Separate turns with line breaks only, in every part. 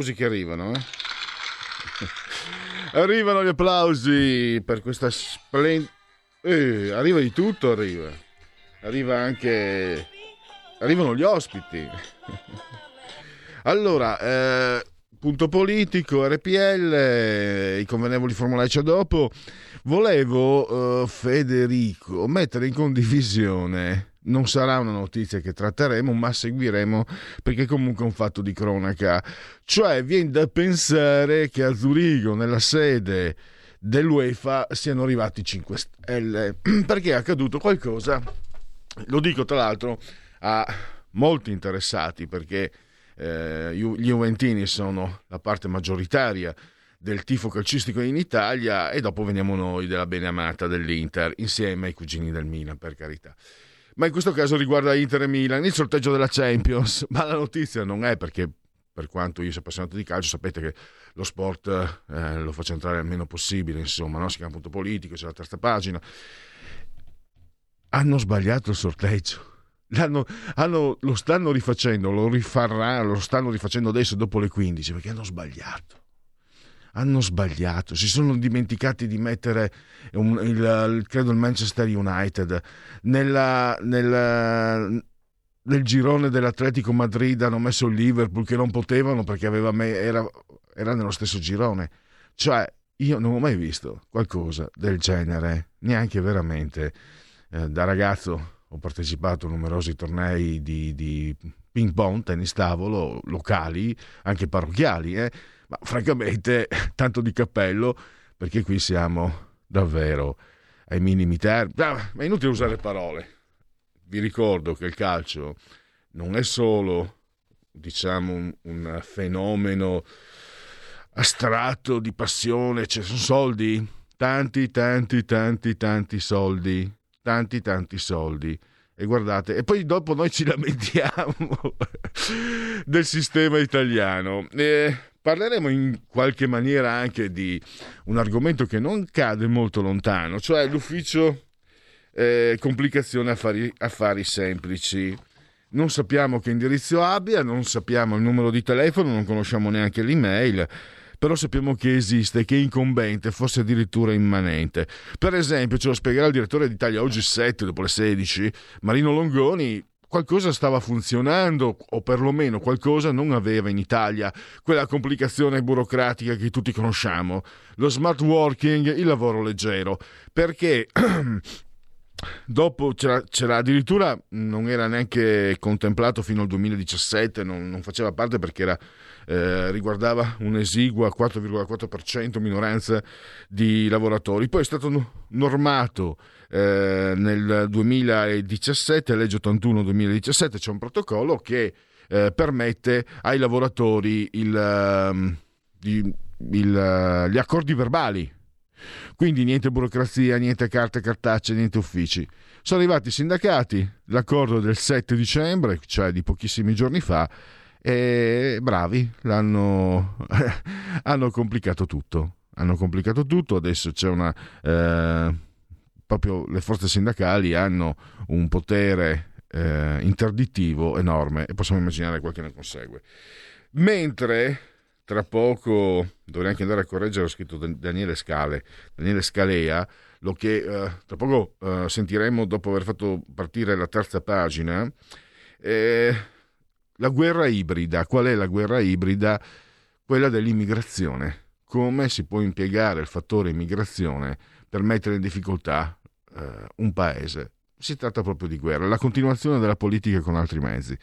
Applausi che arrivano. Eh? Arrivano gli applausi per questa splendida... Eh, arriva di tutto, arriva. Arriva anche... Arrivano gli ospiti. allora, eh, punto politico, RPL, i convenevoli formulaici dopo. Volevo, uh, Federico, mettere in condivisione non sarà una notizia che tratteremo, ma seguiremo perché comunque è un fatto di cronaca. Cioè, viene da pensare che a Zurigo, nella sede dell'UEFA, siano arrivati 5 Stelle, perché è accaduto qualcosa, lo dico tra l'altro a molti interessati, perché eh, gli Juventini sono la parte maggioritaria del tifo calcistico in Italia e dopo veniamo noi della beneamata dell'Inter, insieme ai cugini del Milan, per carità ma in questo caso riguarda Inter e Milan, il sorteggio della Champions, ma la notizia non è perché per quanto io sia appassionato di calcio, sapete che lo sport eh, lo faccio entrare il meno possibile, insomma, no? si chiama punto politico, c'è la terza pagina. Hanno sbagliato il sorteggio. Hanno, lo stanno rifacendo, lo rifarranno, lo stanno rifacendo adesso dopo le 15 perché hanno sbagliato hanno sbagliato, si sono dimenticati di mettere un, il, credo il Manchester United nella, nella, nel girone dell'Atletico Madrid hanno messo il Liverpool che non potevano perché me, era, era nello stesso girone. Cioè, io non ho mai visto qualcosa del genere, neanche veramente. Eh, da ragazzo ho partecipato a numerosi tornei di, di ping pong, tennis tavolo, locali, anche parrocchiali, eh ma francamente tanto di cappello perché qui siamo davvero ai minimi termini. Ah, ma è inutile usare parole. Vi ricordo che il calcio non è solo diciamo un, un fenomeno astratto di passione, cioè sono soldi, tanti, tanti, tanti, tanti soldi, tanti, tanti soldi. E guardate, e poi dopo noi ci lamentiamo del sistema italiano. Eh, Parleremo in qualche maniera anche di un argomento che non cade molto lontano, cioè l'ufficio eh, complicazioni affari, affari semplici. Non sappiamo che indirizzo abbia, non sappiamo il numero di telefono, non conosciamo neanche l'email però sappiamo che esiste, che è incombente, forse addirittura immanente. Per esempio, ce lo spiegherà il direttore d'Italia oggi 7, dopo le 16, Marino Longoni, qualcosa stava funzionando o perlomeno qualcosa non aveva in Italia quella complicazione burocratica che tutti conosciamo, lo smart working, il lavoro leggero, perché dopo c'era, c'era, addirittura non era neanche contemplato fino al 2017 non, non faceva parte perché era, eh, riguardava un'esigua 4,4% minoranza di lavoratori. Poi è stato normato eh, nel 2017, legge 81-2017, c'è un protocollo che eh, permette ai lavoratori il, ehm, il, il, gli accordi verbali. Quindi niente burocrazia, niente carte cartacee, niente uffici. Sono arrivati i sindacati, l'accordo del 7 dicembre, cioè di pochissimi giorni fa, e bravi, l'hanno hanno complicato tutto. Hanno complicato tutto, adesso c'è una... Eh, proprio le forze sindacali hanno un potere eh, interdittivo enorme e possiamo immaginare quel che ne consegue. Mentre tra poco dovrei anche andare a correggere, ho scritto Daniele Scale, Daniele Scalea, lo che eh, tra poco eh, sentiremo dopo aver fatto partire la terza pagina, eh, la guerra ibrida. Qual è la guerra ibrida? Quella dell'immigrazione. Come si può impiegare il fattore immigrazione per mettere in difficoltà eh, un paese? Si tratta proprio di guerra, la continuazione della politica con altri mezzi.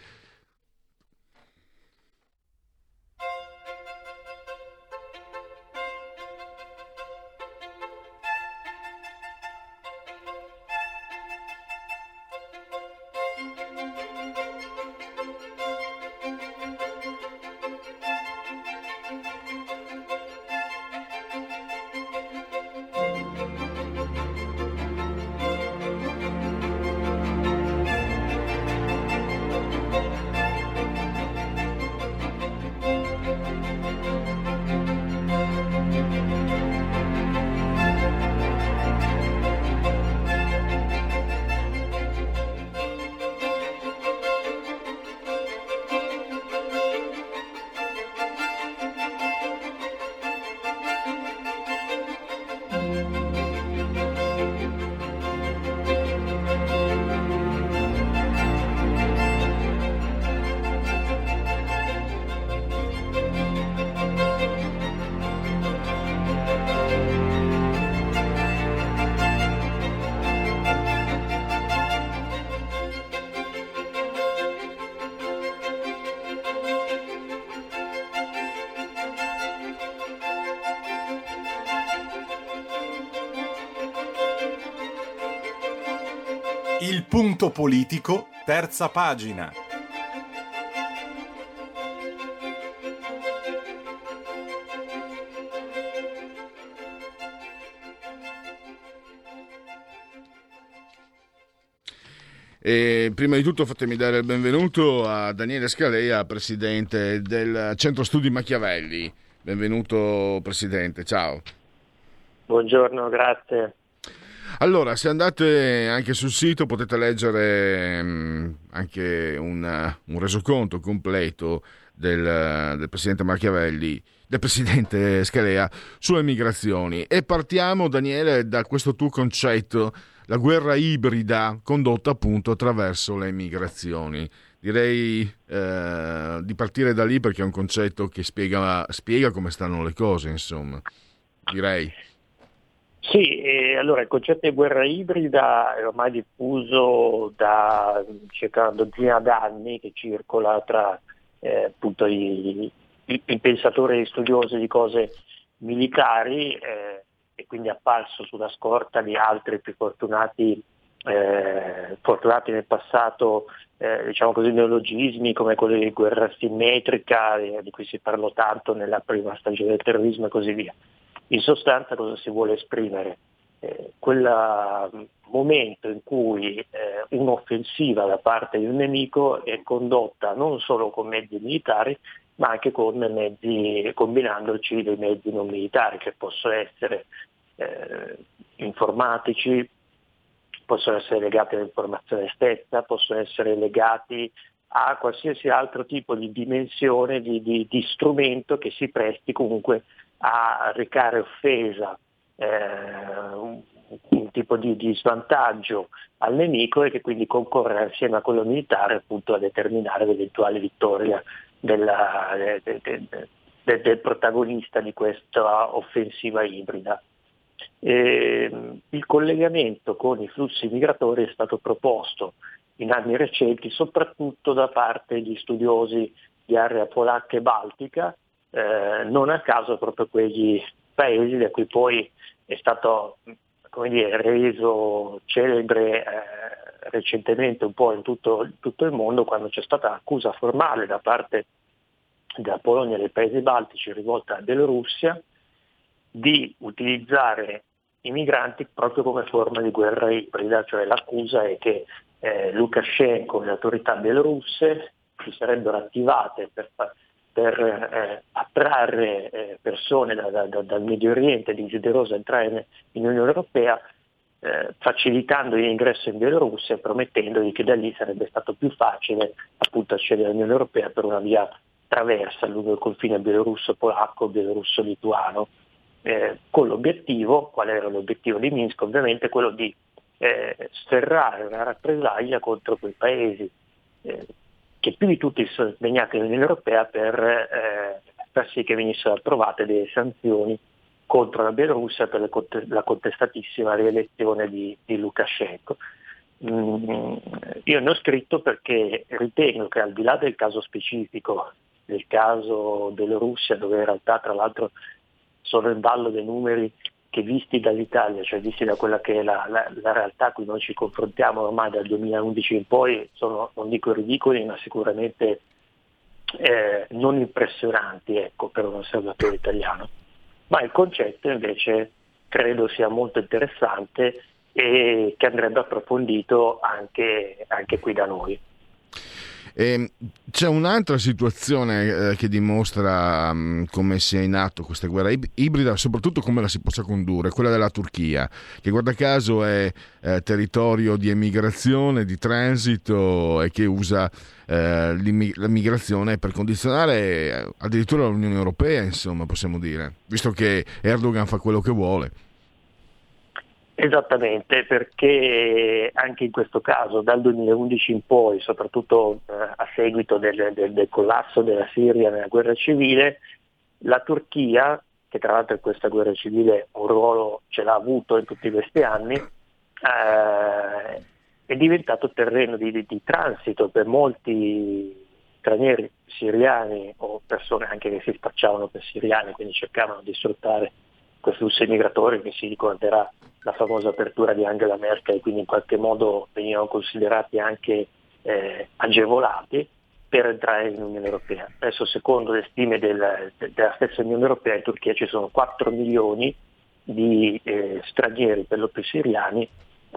Politico, terza pagina.
E prima di tutto fatemi dare il benvenuto a Daniele Scalea, presidente del Centro Studi Machiavelli. Benvenuto Presidente, ciao.
Buongiorno, grazie.
Allora, se andate anche sul sito potete leggere um, anche un, un, resoconto completo del, del, Presidente Machiavelli, del Presidente Scalea sulle migrazioni. E partiamo, Daniele, da questo tuo concetto, la guerra ibrida condotta appunto attraverso le migrazioni. Direi eh, di partire da lì perché è un concetto che spiega, spiega come stanno le cose, insomma. Direi.
Sì, eh, allora il concetto di guerra ibrida è ormai diffuso da circa una dozzina d'anni che circola tra eh, appunto i, i, i, pensatori e studiosi di cose militari eh, e quindi è apparso sulla scorta di altri più fortunati, eh, fortunati nel passato eh, diciamo così, neologismi come quello di guerra simmetrica, eh, di cui si parlò tanto nella prima stagione del terrorismo e così via. In sostanza cosa si vuole esprimere? Eh, quel mm, momento in cui eh, un'offensiva da parte di un nemico è condotta non solo con mezzi militari, ma anche con mezzi, combinandoci dei mezzi non militari, che possono essere eh, informatici, possono essere legati all'informazione stessa, possono essere legati a qualsiasi altro tipo di dimensione di, di, di strumento che si presti comunque a recare offesa, eh, un, un, tipo di, di, svantaggio al nemico e che quindi concorre assieme a quello militare appunto a determinare l'eventuale vittoria della, de, de, de, del protagonista di questa offensiva ibrida. E, il collegamento con i flussi migratori è stato proposto in anni recenti soprattutto da parte di studiosi di area polacca e baltica eh, non a caso proprio quegli paesi da cui poi è stato dire, reso celebre eh, recentemente un po' in tutto, tutto, il mondo quando c'è stata accusa formale da parte della Polonia e dei paesi baltici rivolta alla Bielorussia di utilizzare i migranti proprio come forma di guerra ibrida, cioè l'accusa è che eh, Lukashenko e le autorità bielorusse si sarebbero attivate per far per eh, attrarre eh, persone da, da, dal Medio Oriente desiderose entrare in, Unione Europea eh, facilitando l'ingresso in Bielorussia e promettendogli che da lì sarebbe stato più facile appunto accedere all'Unione Europea per una via traversa lungo il confine bielorusso-polacco, bielorusso-lituano, eh, con l'obiettivo, qual era l'obiettivo di Minsk? Ovviamente quello di eh, sferrare una rappresaglia contro quei paesi eh, che più di tutti sono impegnati nell'Unione Europea per eh, far sì che venissero approvate delle sanzioni contro la Bielorussia per la contestatissima rielezione di, di Lukashenko. Mm, io ne ho scritto perché ritengo che al di là del caso specifico, del caso Bielorussia, dove in realtà tra l'altro sono in ballo dei numeri che visti dall'Italia, cioè visti da quella che è la, la, la realtà a cui noi ci confrontiamo ormai dal 2011 in poi, sono, non dico ridicoli, ma sicuramente eh, non impressionanti ecco, per un osservatore italiano. Ma il concetto invece credo sia molto interessante e che andrebbe approfondito anche, anche qui da noi.
E ehm, c'è un'altra situazione eh, che dimostra um, come sia in atto questa guerra ibrida, soprattutto come la si possa condurre, quella della Turchia, che guarda caso è eh, territorio di emigrazione, di transito e che usa eh, la migrazione per condizionare addirittura l'Unione Europea, insomma, possiamo dire, visto che Erdogan fa quello che vuole.
Esattamente, perché anche in questo caso dal 2011 in poi, soprattutto eh, a seguito del, del, del, collasso della Siria nella guerra civile, la Turchia, che tra l'altro in questa guerra civile un ruolo ce l'ha avuto in tutti questi anni, eh, è diventato terreno di, di, di transito per molti stranieri siriani o persone anche che si spacciavano per siriani, quindi cercavano di sfruttare quei flussi migratori che si ricorderà la famosa apertura di Angela Merkel, quindi in qualche modo venivano considerati anche eh, agevolati per entrare in Unione Europea. Adesso secondo le stime del, della stessa Unione Europea in Turchia ci sono 4 milioni di eh, stranieri, per lo più siriani,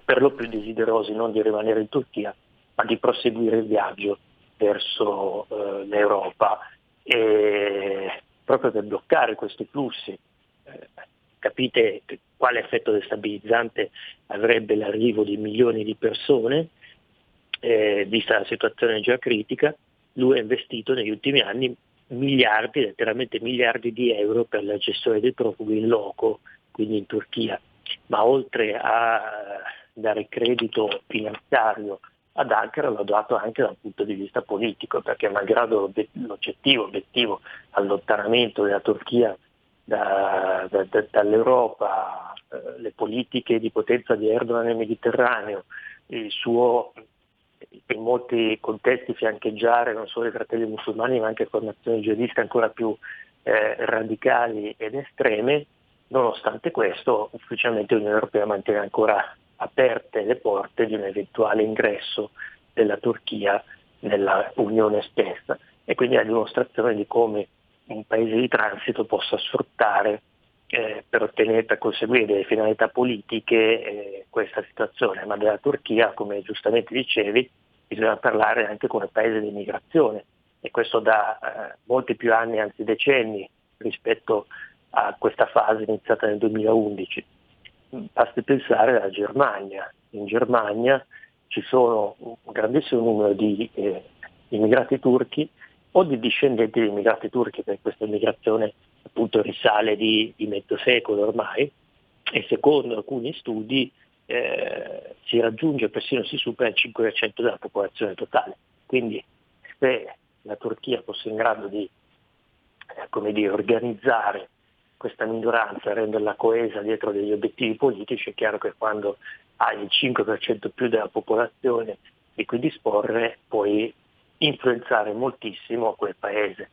per lo più desiderosi non di rimanere in Turchia, ma di proseguire il viaggio verso eh, l'Europa e proprio per bloccare questi flussi. Eh, capite quale effetto destabilizzante avrebbe l'arrivo di milioni di persone, eh, vista la situazione già critica, lui ha investito negli ultimi anni miliardi, letteralmente miliardi di euro per la gestione dei profughi in loco, quindi in Turchia, ma oltre a dare credito finanziario ad Ankara l'ha dato anche dal punto di vista politico, perché malgrado l'oggettivo obiettivo allontanamento della Turchia da, da, da, dall'Europa, eh, le politiche di potenza di Erdogan nel Mediterraneo, il suo in molti contesti fiancheggiare non solo i fratelli musulmani ma anche formazioni jihadiste ancora più eh, radicali ed estreme, nonostante questo ufficialmente l'Unione Europea mantiene ancora aperte le porte di un eventuale ingresso della Turchia nella Unione stessa. E quindi è la dimostrazione di come un paese di transito possa sfruttare eh, per ottenere, per conseguire delle finalità politiche eh, questa situazione, ma della Turchia, come giustamente dicevi, bisogna parlare anche come paese di migrazione e questo da eh, molti più anni, anzi decenni, rispetto a questa fase iniziata nel 2011. Basti pensare alla Germania. In Germania ci sono un grandissimo numero di eh, immigrati turchi o di discendenti di immigrati turchi, perché questa immigrazione appunto risale di, di mezzo secolo ormai, e secondo alcuni studi eh, si raggiunge, persino si supera il 5% della popolazione totale. Quindi se la Turchia fosse in grado di eh, dire, organizzare questa minoranza, renderla coesa dietro degli obiettivi politici, è chiaro che quando hai il 5% più della popolazione di cui disporre, puoi influenzare moltissimo quel paese.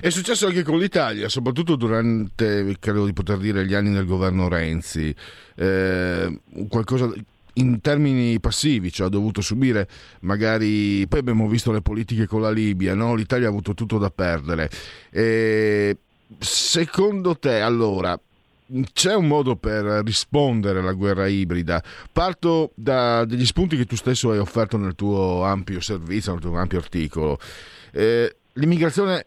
È successo anche con l'Italia, soprattutto durante, credo di poter dire, gli anni del governo Renzi. Eh, qualcosa in termini passivi, cioè ha dovuto subire magari... Poi abbiamo visto le politiche con la Libia, no? l'Italia ha avuto tutto da perdere. Eh, secondo te, allora, c'è un modo per rispondere alla guerra ibrida. Parto da degli spunti che tu stesso hai offerto nel tuo ampio servizio, nel tuo ampio articolo. Eh, l'immigrazione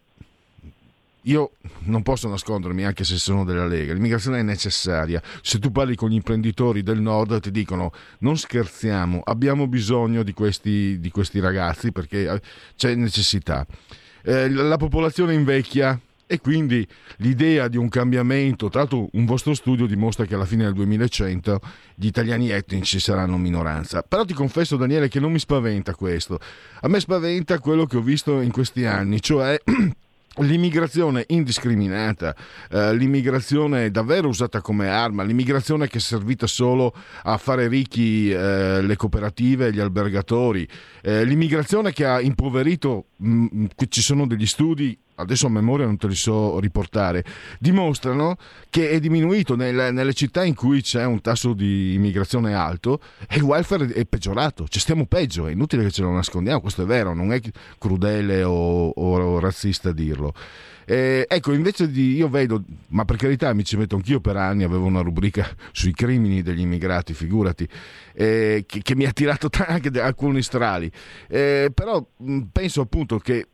io non posso nascondermi anche se sono della Lega, l'immigrazione è necessaria. Se tu parli con gli imprenditori del nord ti dicono non scherziamo, abbiamo bisogno di questi, di questi ragazzi perché eh, c'è necessità. Eh, la popolazione invecchia, e quindi l'idea di un cambiamento, tra l'altro un vostro studio dimostra che alla fine del 2100 gli italiani etnici saranno minoranza. Però ti confesso Daniele che non mi spaventa questo, a me spaventa quello che ho visto in questi anni, cioè l'immigrazione indiscriminata, eh, l'immigrazione davvero usata come arma, l'immigrazione che è servita solo a fare ricchi eh, le cooperative gli albergatori, eh, l'immigrazione che ha impoverito, mh, mm, ci sono degli studi adesso a memoria non te li so riportare, dimostrano che è diminuito nelle, nelle, città in cui c'è un tasso di immigrazione alto e il welfare è peggiorato, cioè stiamo peggio, è inutile che ce lo nascondiamo, questo è vero, non è crudele o, o razzista dirlo. Eh, ecco, invece di io vedo, ma per carità mi ci metto anch'io per anni, avevo una rubrica sui crimini degli immigrati, figurati, eh, che, che, mi ha tirato anche alcuni strali, eh, però mh, penso appunto che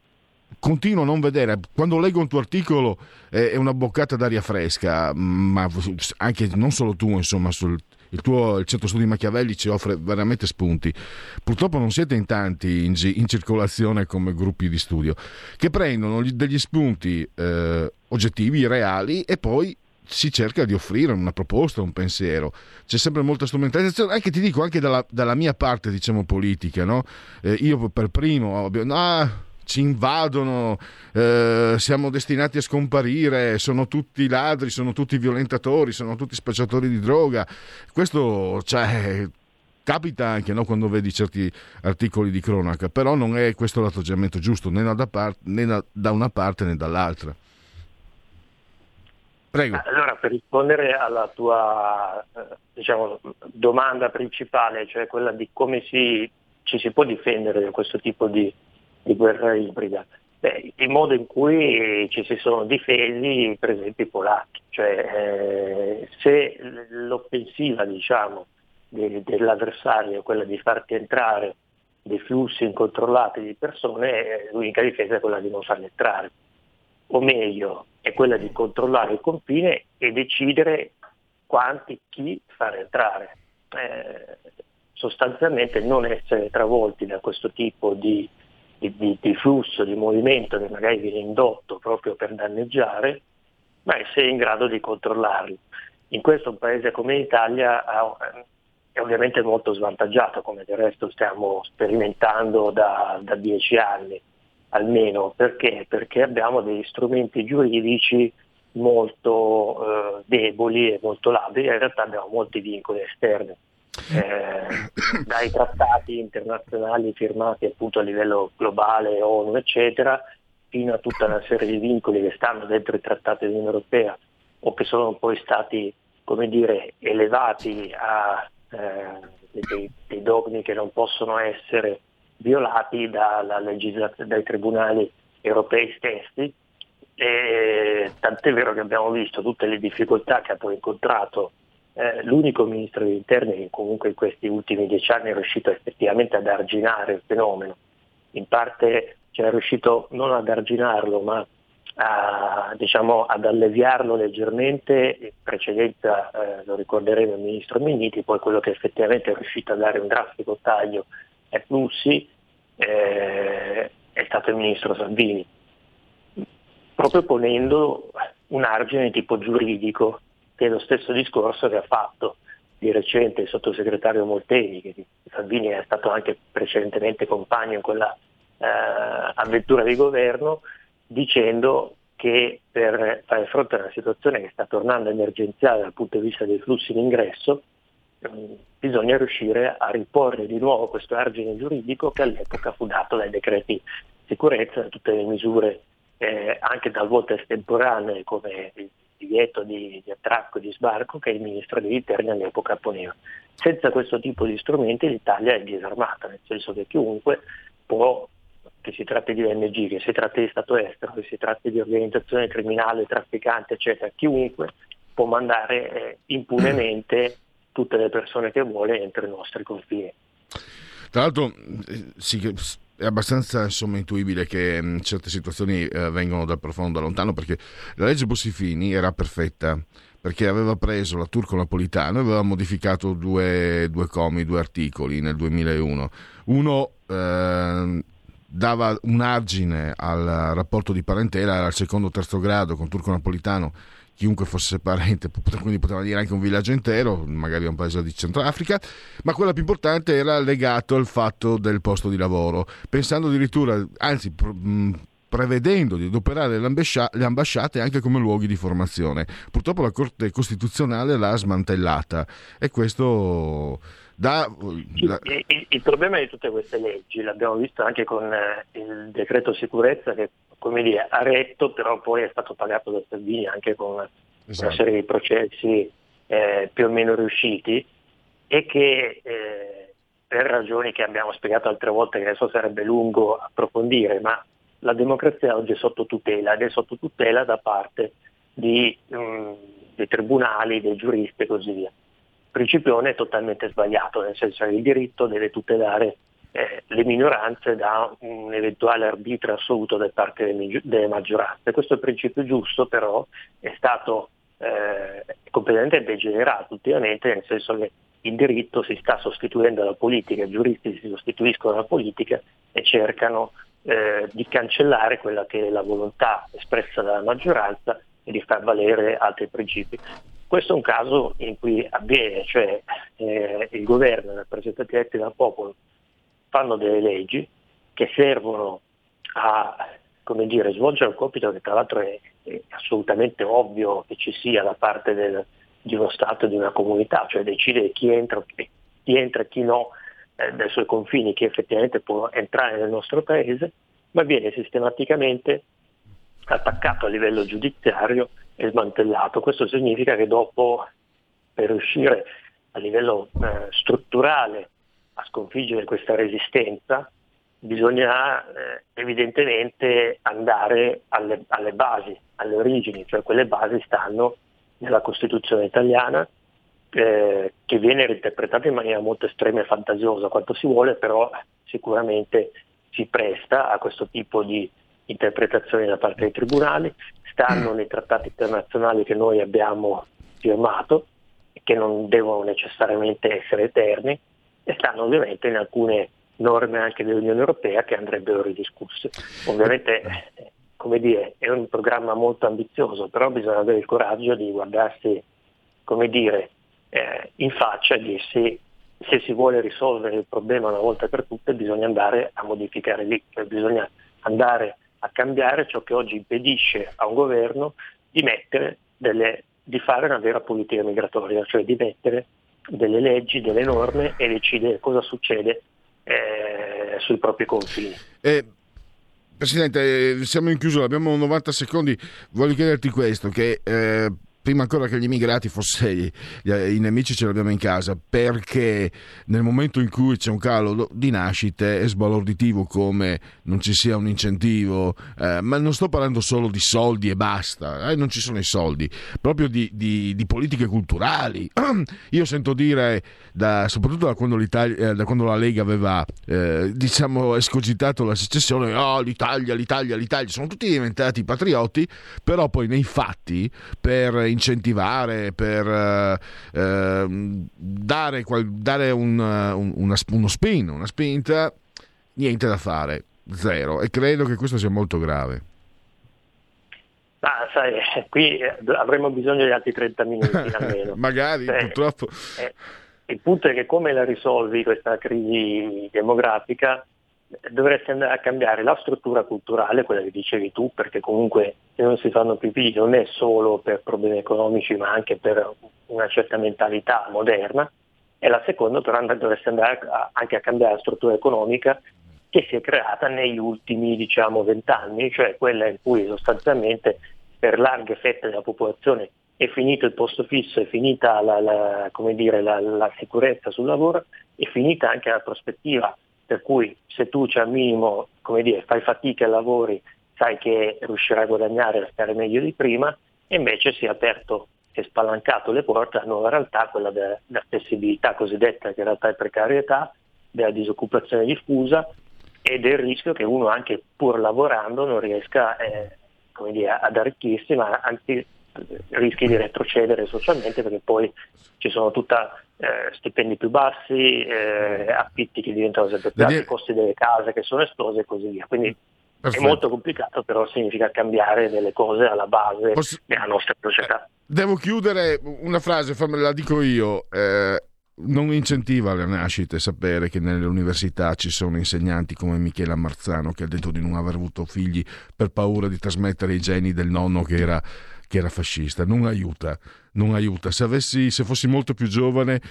continuo a non vedere, quando leggo un tuo articolo è una boccata d'aria fresca, ma anche non solo tu, insomma, sul, il tuo il centro studi Machiavelli ci offre veramente spunti. Purtroppo non siete in tanti in, in circolazione come gruppi di studio che prendono degli spunti eh, oggettivi, reali e poi si cerca di offrire una proposta, un pensiero. C'è sempre molta strumentalizzazione, anche ti dico, anche dalla, dalla mia parte, diciamo, politica, no? Eh, io per primo, ah, ci invadono, eh, siamo destinati a scomparire, sono tutti ladri, sono tutti violentatori, sono tutti spacciatori di droga. Questo cioè, capita anche no, quando vedi certi articoli di cronaca, però non è questo l'atteggiamento giusto né da, part- né da una parte né dall'altra.
Prego. Allora, per rispondere alla tua eh, diciamo, domanda principale, cioè quella di come si, ci si può difendere da questo tipo di, di guerra ibrida? Beh, il modo in cui ci si sono difesi per esempio i polacchi, cioè eh, se l'offensiva diciamo, de, dell'avversario è quella di farti entrare dei flussi incontrollati di persone, eh, l'unica difesa è quella di non farli entrare, o meglio è quella di controllare il confine e decidere quanti, chi fare entrare. Eh, sostanzialmente non essere travolti da questo tipo di di, di, di flusso, di movimento che magari viene indotto proprio per danneggiare, ma essere in grado di controllarli. In questo un paese come l'Italia è ovviamente molto svantaggiato, come del resto stiamo sperimentando da, da dieci anni almeno. Perché? Perché abbiamo degli strumenti giuridici molto eh, deboli e molto labili, in realtà abbiamo molti vincoli esterni eh, dai trattati internazionali firmati appunto a livello globale, ONU eccetera, fino a tutta una serie di vincoli che stanno dentro i trattati dell'Unione Europea o che sono poi stati come dire, elevati a eh, dei, dei, dogmi che non possono essere violati dai tribunali europei stessi. E, tant'è vero che abbiamo visto tutte le difficoltà che ha poi incontrato eh, l'unico ministro degli interni che comunque in questi ultimi dieci anni è riuscito effettivamente ad arginare il fenomeno, in parte cioè, è riuscito non ad arginarlo ma a, diciamo, ad alleviarlo leggermente, in precedenza eh, lo ricorderemo il ministro Minniti, poi quello che effettivamente è riuscito a dare un drastico taglio ai flussi eh, è stato il ministro Salvini, proprio ponendo un argine di tipo giuridico che è lo stesso discorso che ha fatto di recente il sottosegretario Molteni, che Salvini è stato anche precedentemente compagno in quella eh, avventura di governo, dicendo che per fare fronte a una situazione che sta tornando emergenziale dal punto di vista dei flussi in ingresso, mm, bisogna riuscire a riporre di nuovo questo argine giuridico che all'epoca fu dato dai decreti sicurezza, da tutte le misure eh, anche talvolta estemporanee come il divieto di, di attracco e di sbarco che il ministro degli interni all'epoca poneva. Senza questo tipo di strumenti l'Italia è disarmata, nel senso che chiunque può, che si tratti di ONG, che si tratti di Stato estero, che si tratti di organizzazione criminale, trafficante, eccetera, chiunque può mandare eh, impunemente tutte le persone che vuole entro i nostri confini.
Tra l'altro, eh, sì, è abbastanza insomma, intuibile che mh, certe situazioni eh, vengono dal profondo da lontano perché la legge Bossifini era perfetta perché aveva preso la turco napolitano e aveva modificato due, due comi, due articoli nel 2001. Uno eh, dava un argine al rapporto di parentela, al secondo o terzo grado con turco napolitano chiunque fosse parente, quindi poteva dire anche un villaggio intero, magari un paese di Centrafrica, ma quella più importante era legato al fatto del posto di lavoro, pensando addirittura, anzi prevedendo di adoperare le ambasciate anche come luoghi di formazione. Purtroppo la Corte Costituzionale l'ha smantellata e questo dà...
Il, il, il, problema di tutte queste leggi, l'abbiamo visto anche con eh, il decreto sicurezza che come dire, ha retto, però poi è stato pagato da Salvini anche con esatto. una serie di processi eh, più o meno riusciti e che eh, per ragioni che abbiamo spiegato altre volte, che adesso sarebbe lungo approfondire, ma la democrazia oggi è sotto tutela ed è sotto tutela da parte di, um, dei tribunali, dei giuristi e così via. Principione è totalmente sbagliato, nel senso che il diritto deve tutelare eh, le minoranze da un eventuale arbitrio assoluto da parte delle, delle maggioranze. Questo principio giusto però è stato eh, completamente degenerato ultimamente, nel senso che il diritto si sta sostituendo alla politica, i giuristi si sostituiscono alla politica e cercano eh, di cancellare quella che è la volontà espressa dalla maggioranza e di far valere altri principi. Questo è un caso in cui avviene, cioè eh, il governo rappresentanti eletti dal popolo fanno delle leggi che servono a dire, svolgere un compito che tra l'altro è, è, assolutamente ovvio che ci sia da parte del, di uno Stato di una comunità, cioè decidere chi entra, chi entra e chi no eh, dai suoi confini che effettivamente può entrare nel nostro paese, ma viene sistematicamente attaccato a livello giudiziario e smantellato. Questo significa che dopo, per riuscire a livello eh, strutturale a sconfiggere questa resistenza, bisogna eh, evidentemente andare alle, alle, basi, alle origini, cioè quelle basi stanno nella Costituzione italiana, eh, che viene reinterpretata in maniera molto estrema e fantasiosa quanto si vuole, però sicuramente si presta a questo tipo di interpretazioni da parte dei tribunali, stanno nei trattati internazionali che noi abbiamo firmato che non devono necessariamente essere eterni e stanno ovviamente in alcune norme anche dell'Unione Europea che andrebbero ridiscusse. Ovviamente come dire, è un programma molto ambizioso, però bisogna avere il coraggio di guardarsi come dire, eh, in faccia e dirsi se si vuole risolvere il problema una volta per tutte bisogna andare a modificare lì, cioè bisogna andare a cambiare ciò che oggi impedisce a un governo di, delle, di fare una vera politica migratoria, cioè di mettere delle leggi, delle norme e decidere cosa succede eh, sui propri confini.
Eh, Presidente, siamo in chiusura, abbiamo 90 secondi. Voglio chiederti questo, che eh, prima ancora che gli immigrati fossero i nemici ce li abbiamo in casa perché nel momento in cui c'è un calo di nascite è sbalorditivo come non ci sia un incentivo eh, ma non sto parlando solo di soldi e basta eh, non ci sono i soldi proprio di, di, di politiche culturali. Io sento dire da, soprattutto da quando, eh, da quando, la Lega aveva eh, diciamo escogitato la secessione oh l'Italia l'Italia l'Italia sono tutti diventati patrioti però poi nei fatti per incentivare, per eh, ehm, dare, dare un, un, una, uno spin, una spinta, niente da fare, zero. E credo che questo sia molto grave.
Ah, sai, qui avremo bisogno di altri 30 minuti almeno.
Magari, cioè, purtroppo.
Eh, il punto è che come la risolvi questa crisi demografica dovresti andare a cambiare la struttura culturale, quella che dicevi tu, perché comunque se non si fanno figli non è solo per problemi economici ma anche per una certa mentalità moderna, e la seconda però dovresti andare a, anche a cambiare la struttura economica che si è creata negli ultimi diciamo vent'anni, cioè quella in cui sostanzialmente per larghe fette della popolazione è finito il posto fisso, è finita la, la, dire, la, la sicurezza sul lavoro, è finita anche la prospettiva per cui se tu c'è al minimo, come dire, fai fatica e lavori, sai che riuscirai a guadagnare e a stare meglio di prima, e invece si è aperto, è spalancato le porte alla nuova realtà, quella della flessibilità cosiddetta, che in realtà è precarietà, della disoccupazione diffusa, e del rischio che uno anche pur lavorando non riesca eh, dire, ad arricchirsi, ma anzi rischi di retrocedere socialmente perché poi ci sono tutta eh, stipendi più bassi, eh, affitti che diventano sempre più alti, costi delle case che sono esplose e così via. Quindi Perfetto. È molto complicato, però significa cambiare delle cose alla base Posso... della nostra società.
Devo chiudere una frase, la dico io. Eh, non incentiva le nascite sapere che nelle università ci sono insegnanti come Michela Marzano che ha detto di non aver avuto figli per paura di trasmettere i geni del nonno che era, che era fascista. Non aiuta, non aiuta. Se, avessi, se fossi molto più giovane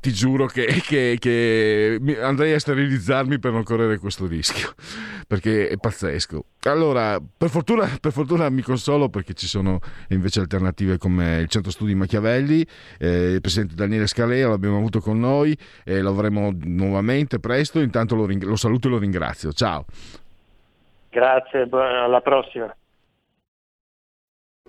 ti giuro che, che, che, andrei a sterilizzarmi per non correre questo rischio perché è pazzesco. Allora, per fortuna, per fortuna mi consolo perché ci sono invece alternative come il Centro Studi Machiavelli, eh, il presidente Daniele Scalea l'abbiamo avuto con noi e lo avremo nuovamente presto. Intanto lo, ring- lo saluto e lo ringrazio. Ciao.
Grazie, alla prossima.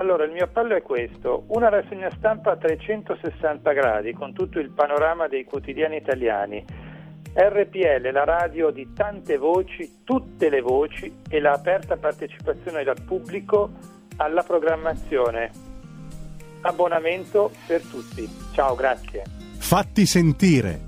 Allora, il mio appello è questo, una rassegna stampa a 360 gradi con tutto il panorama dei quotidiani italiani. RPL, la radio di tante voci, tutte le voci e la aperta partecipazione dal pubblico alla programmazione. Abbonamento per tutti. Ciao, grazie.
Fatti sentire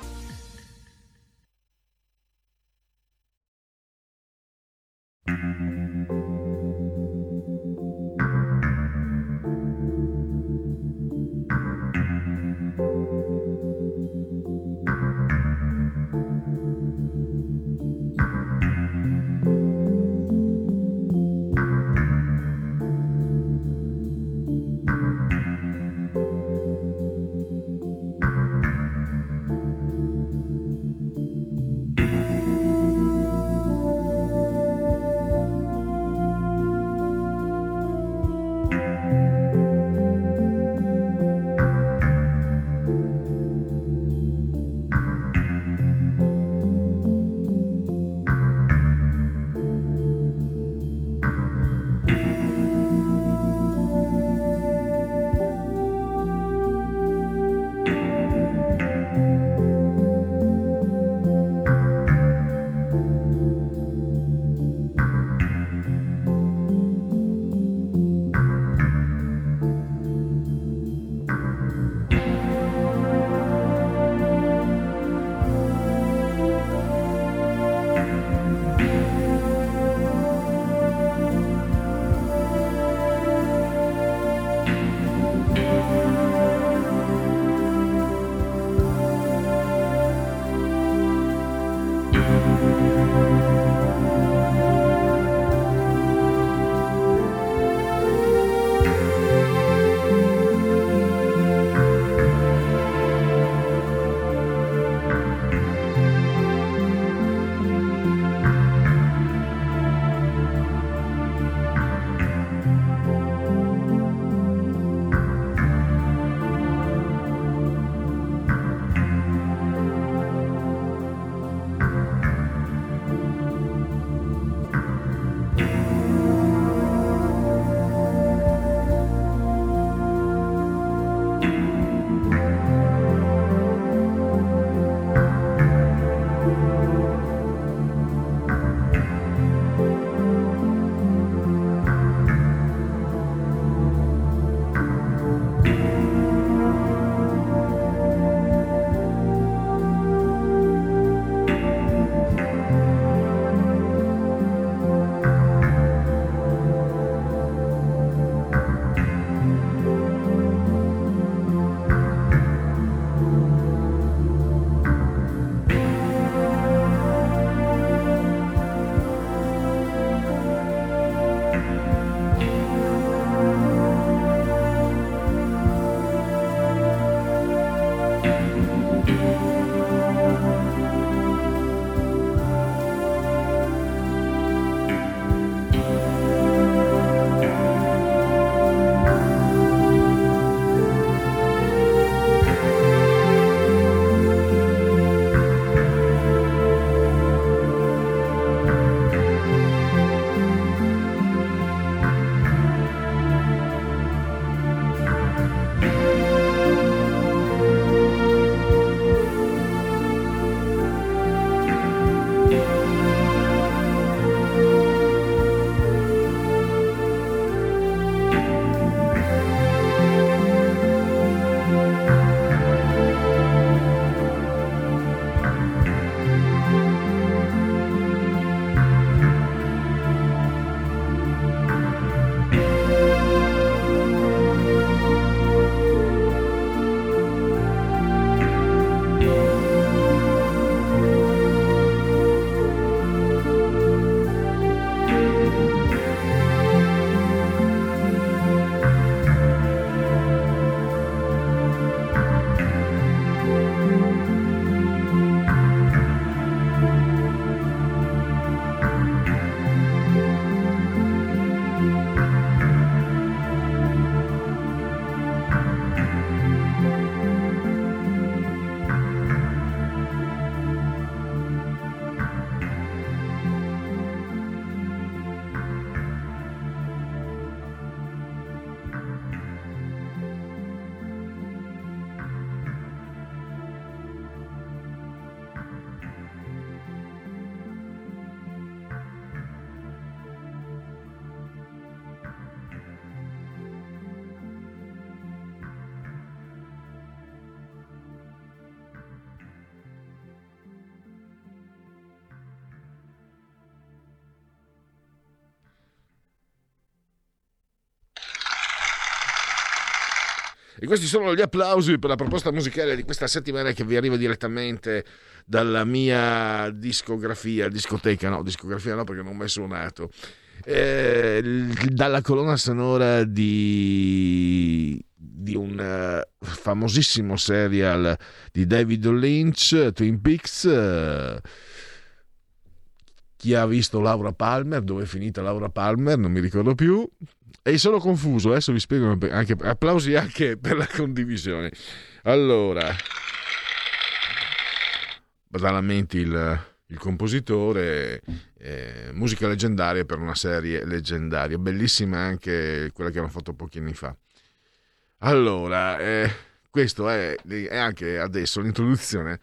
E questi sono gli applausi per la proposta musicale di questa settimana che vi arriva direttamente dalla mia discografia, discoteca, no, discografia no perché non ho mai suonato. Eh, dalla colonna sonora di, di un uh, famosissimo serial di David Lynch, Twin Peaks. Uh, chi ha visto Laura Palmer, dove è finita Laura Palmer, non mi ricordo più. E sono confuso, adesso vi spiego anche, applausi anche per la condivisione. Allora, Badalamenti il, il compositore, eh, musica leggendaria per una serie leggendaria, bellissima anche quella che hanno fatto pochi anni fa. Allora, eh, questo è, è anche adesso l'introduzione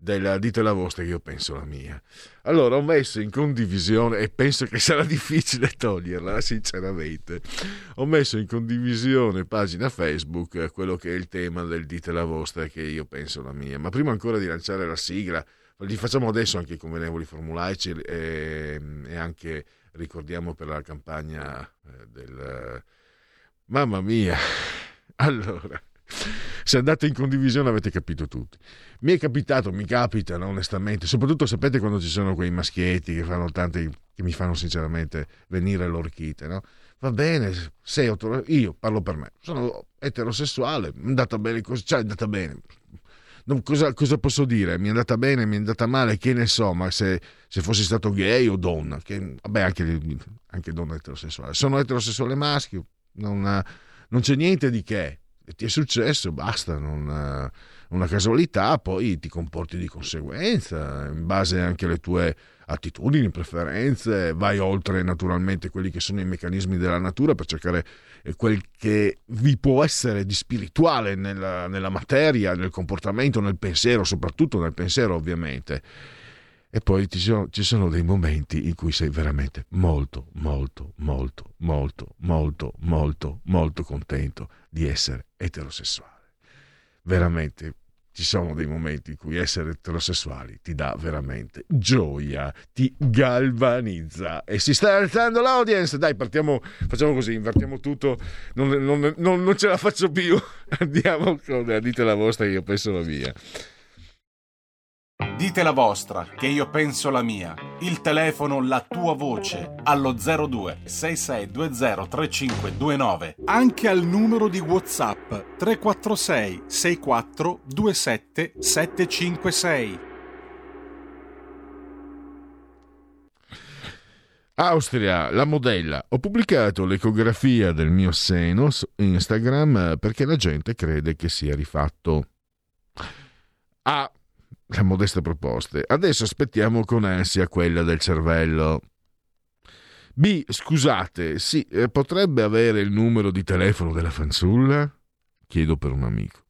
della dite la vostra che io penso la mia. Allora ho messo in condivisione e penso che sarà difficile toglierla, sinceramente. Ho messo in condivisione pagina Facebook quello che è il tema del dite la vostra che io penso la mia. Ma prima ancora di lanciare la sigla, li facciamo adesso anche i convenevoli formulaici e, e anche ricordiamo per la campagna eh, del... Mamma mia! Allora, se andate in condivisione avete capito tutti. Mi è capitato, mi capita no, onestamente, soprattutto sapete quando ci sono quei maschietti che fanno tanti, che mi fanno sinceramente venire l'orchite, no? Va bene, sei autor- io parlo per me, sono eterosessuale, mi è andata bene così, cioè è andata bene. Cosa, cosa, posso dire? Mi è andata bene, mi è andata male, che ne so, ma se, se fossi stato gay o donna, che, vabbè anche, anche donna eterosessuale, sono eterosessuale maschio, non, non c'è niente di che, ti è successo, basta, non, eh, una casualità, poi ti comporti di conseguenza, in base anche alle tue attitudini, preferenze, vai oltre naturalmente quelli che sono i meccanismi della natura per cercare eh, quel che vi può essere di spirituale nella, nella materia, nel comportamento, nel pensiero, soprattutto nel pensiero ovviamente e poi ci sono, ci sono, dei momenti in cui sei veramente molto, molto, molto, molto, molto, molto, molto contento di essere eterosessuale. Veramente ci sono dei momenti in cui essere eterosessuali ti dà veramente gioia, ti galvanizza e si sta alzando l'audience. Dai, partiamo, facciamo così, invertiamo tutto, non, non, non, non ce la faccio più. Andiamo con, dite la vostra, io penso la mia.
Dite la vostra, che io penso la mia. Il telefono, la tua voce, allo 02 6620 3529. Anche al numero di WhatsApp 346 64 27 756.
Austria, la modella. Ho pubblicato l'ecografia del mio seno su Instagram perché la gente crede che sia rifatto. Ah, le modeste proposte. Adesso aspettiamo con ansia quella del cervello. B. Scusate, sì, eh, potrebbe avere il numero di telefono della fanciulla? Chiedo per un amico.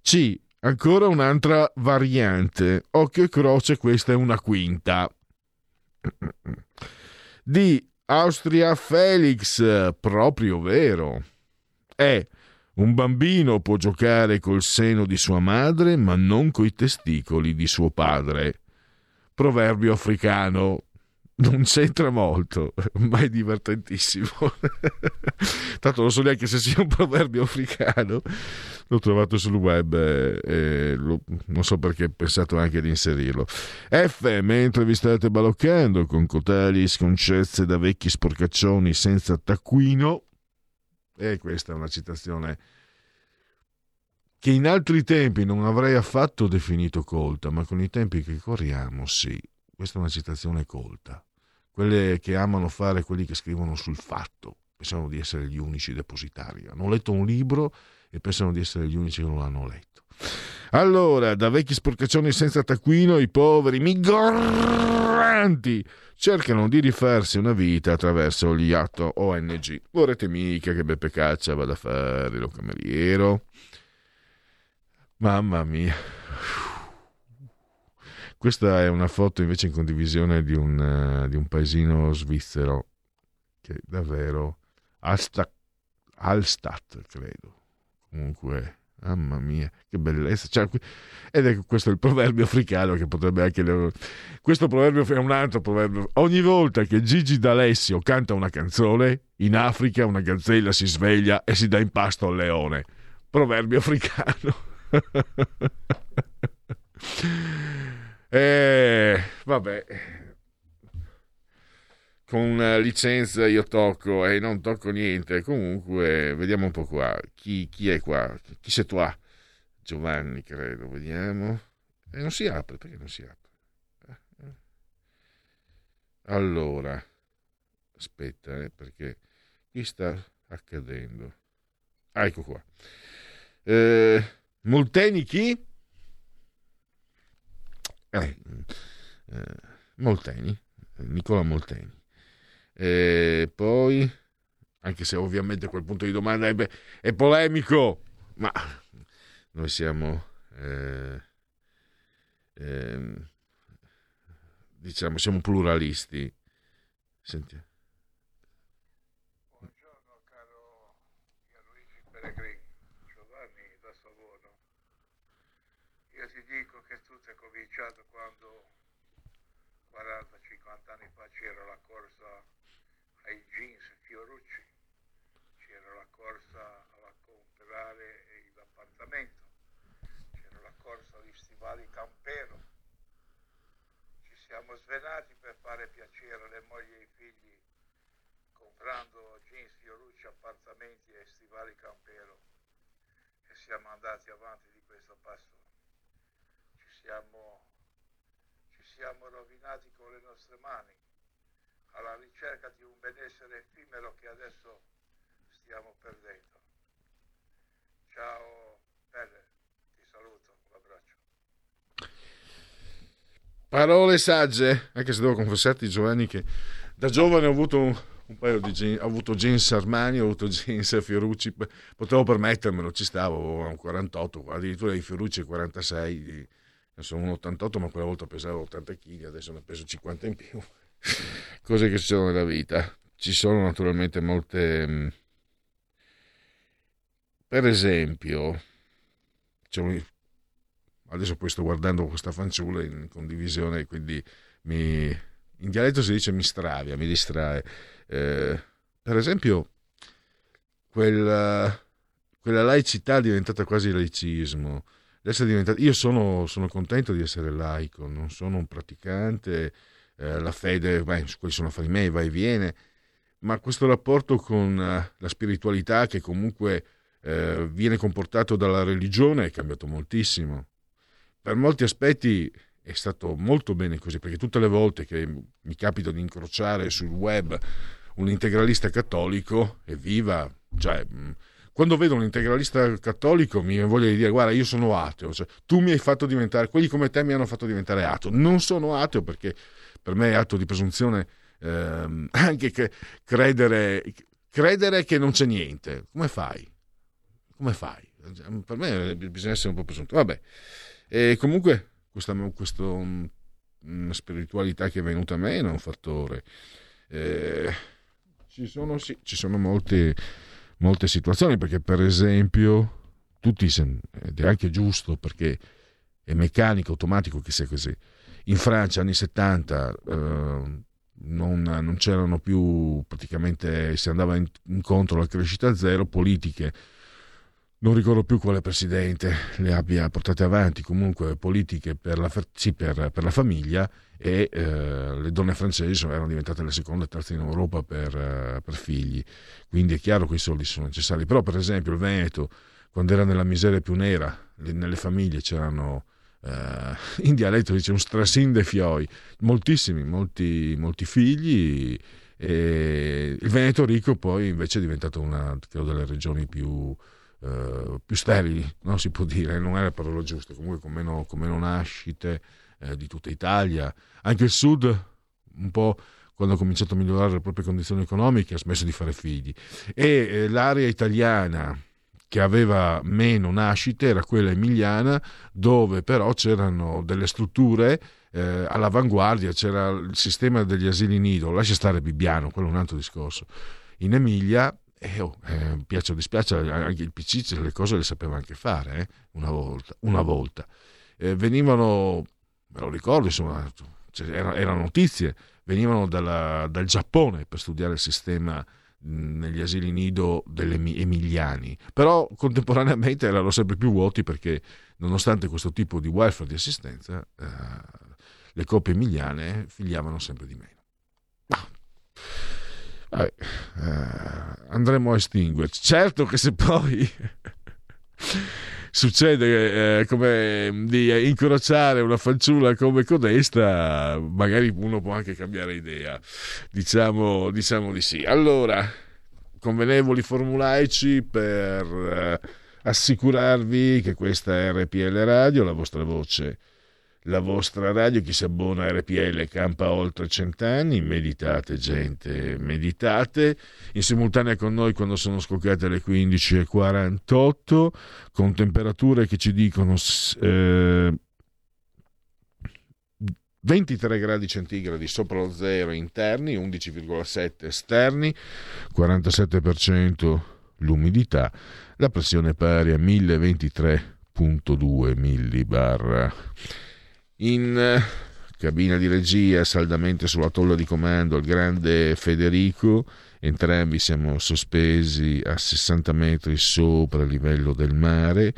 C. Ancora un'altra variante. Occhio e croce, questa è una quinta. D. Austria Felix, proprio vero. E. Un bambino può giocare col seno di sua madre, ma non coi testicoli di suo padre. Proverbio africano. Non c'entra molto, ma è divertentissimo. Tanto non so neanche se sia un proverbio africano. L'ho trovato sul web e lo, non so perché ho pensato anche di inserirlo. F. Mentre vi state baloccando con cotali sconcezze da vecchi sporcaccioni senza taccuino, e questa è una citazione che in altri tempi non avrei affatto definito colta, ma con i tempi che corriamo, sì, questa è una citazione colta. Quelle che amano fare quelli che scrivono sul fatto, pensano di essere gli unici depositari. Hanno letto un libro e pensano di essere gli unici che non l'hanno letto. Allora, da vecchi sporcaccioni senza taccuino, i poveri migranti cercano di rifarsi una vita attraverso gli atto ONG. Vorrete mica che Beppe Caccia vada a fare lo cameriero? Mamma mia. Questa è una foto invece in condivisione di un, uh, di un paesino svizzero che davvero Alstadt, Alstadt credo. Comunque Mamma mia, che bellezza. Cioè, ed è questo il proverbio africano che potrebbe anche... Questo proverbio è un altro proverbio. Ogni volta che Gigi D'Alessio canta una canzone, in Africa una gazzella si sveglia e si dà in pasto al leone. proverbio africano. eh, vabbè, con licenza io tocco e non tocco niente. Comunque, vediamo un po' qua. Chi, chi è qua? Chi sei tu? Giovanni, credo. Vediamo. E non si apre, perché non si apre? Eh, eh. Allora, aspetta, eh, perché qui sta accadendo. Ah, ecco qua. Eh, Molteni chi? Eh, eh, Molteni, Nicola Molteni. E poi, anche se ovviamente quel punto di domanda è, è polemico, ma noi siamo, eh, eh, diciamo, siamo pluralisti. Sentiamo.
Cominciato quando 40-50 anni fa c'era la corsa ai jeans Fiorucci, c'era la corsa a comprare l'appartamento, c'era la corsa agli stivali Campero, ci siamo svenati per fare piacere alle mogli e ai figli comprando jeans Fiorucci, appartamenti e stivali Campero. E siamo andati avanti di questo passo. Ci siamo, ci siamo rovinati con le nostre mani alla ricerca di un benessere effimero che adesso stiamo perdendo. Ciao Pelle, ti saluto, un abbraccio.
Parole sagge, anche se devo confessarti Giovanni che da giovane ho avuto un, un paio di jeans, ho avuto jeans Armani, ho avuto jeans Fiorucci, potevo permettermelo, ci stavo, a un 48, addirittura i Fiorucci 46, sono un 88 ma quella volta pesavo 80 kg, adesso ne peso 50 in più cose che succedono nella vita. Ci sono naturalmente molte... Mm, per esempio, diciamo, adesso poi sto guardando questa fanciulla in condivisione, quindi mi, in dialetto si dice mi stravia, mi distrae. Eh, per esempio, quella, quella laicità è diventata quasi laicismo. Io sono, sono contento di essere laico, non sono un praticante eh, la fede, beh, quelli sono affari miei, va e viene, ma questo rapporto con eh, la spiritualità che comunque eh, viene comportato dalla religione è cambiato moltissimo. Per molti aspetti è stato molto bene così, perché tutte le volte che mi capita di incrociare sul web un integralista cattolico, evviva, cioè quando vedo un integralista cattolico mi voglio dire guarda io sono ateo, cioè, tu mi hai fatto diventare, quelli come te mi hanno fatto diventare ateo, non sono ateo perché per me è atto di presunzione ehm, anche che credere, credere che non c'è niente. Come fai? Come fai? Per me bisogna essere un po' presunto. Vabbè, e comunque questa, questa mm, spiritualità che è venuta a me è un fattore. Eh, ci sono, sì, ci sono molte, molte situazioni perché per esempio tutti ed è anche giusto perché è meccanico, automatico che sia così in Francia anni 70 eh, non, non, c'erano più praticamente si andava in, incontro alla crescita zero politiche non ricordo più quale presidente le abbia portate avanti comunque politiche per la, sì, per, per la famiglia e eh, le donne francesi erano diventate le seconde e terze in Europa per, eh, per, figli. Quindi è chiaro che i soldi sono necessari. Però per esempio il Veneto quando era nella miseria più nera le, nelle famiglie c'erano Uh, in dialetto dice un strasin de fioi, moltissimi, molti, molti figli. E il Veneto ricco poi invece è diventato una delle regioni più, uh, più sterili, non si può dire, non è la parola giusta, comunque con meno, con meno nascite eh, di tutta Italia. Anche il sud, un po' quando ha cominciato a migliorare le proprie condizioni economiche, ha smesso di fare figli. E eh, l'area italiana che aveva meno nascite era quella emiliana, dove però c'erano delle strutture eh, all'avanguardia, c'era il sistema degli asili nido, lascia stare Bibbiano, quello è un altro discorso. In Emilia, eh, oh, eh, piace o dispiace, anche il PC le cose le sapeva anche fare, eh, una volta. Una volta. Eh, venivano, me lo ricordo, insomma, erano, erano notizie, venivano dalla, dal Giappone per studiare il sistema negli asili nido degli emiliani, però contemporaneamente erano sempre più vuoti perché nonostante questo tipo di welfare di assistenza, eh, le coppie emiliane figliavano sempre di meno. Vabbè, eh, andremo a estinguerci. Certo che se poi succede eh, come di incrociare una fanciulla come codesta, magari uno può anche cambiare idea. Diciamo, diciamo di sì. Allora, convenevoli formulaici per eh, assicurarvi che questa è RPL Radio, la vostra voce la vostra radio, chi si abbona a RPL campa oltre cent'anni, meditate gente, meditate, in simultanea con noi quando sono scoccate le 15.48, con temperature che ci dicono eh, 23 gradi centigradi sopra lo zero interni, 11,7 esterni, 47% l'umidità, la pressione pari a 1023.2 millibar in eh, cabina di regia, saldamente sulla tolla di comando, il grande Federico. Entrambi siamo sospesi a 60 metri sopra il livello del mare.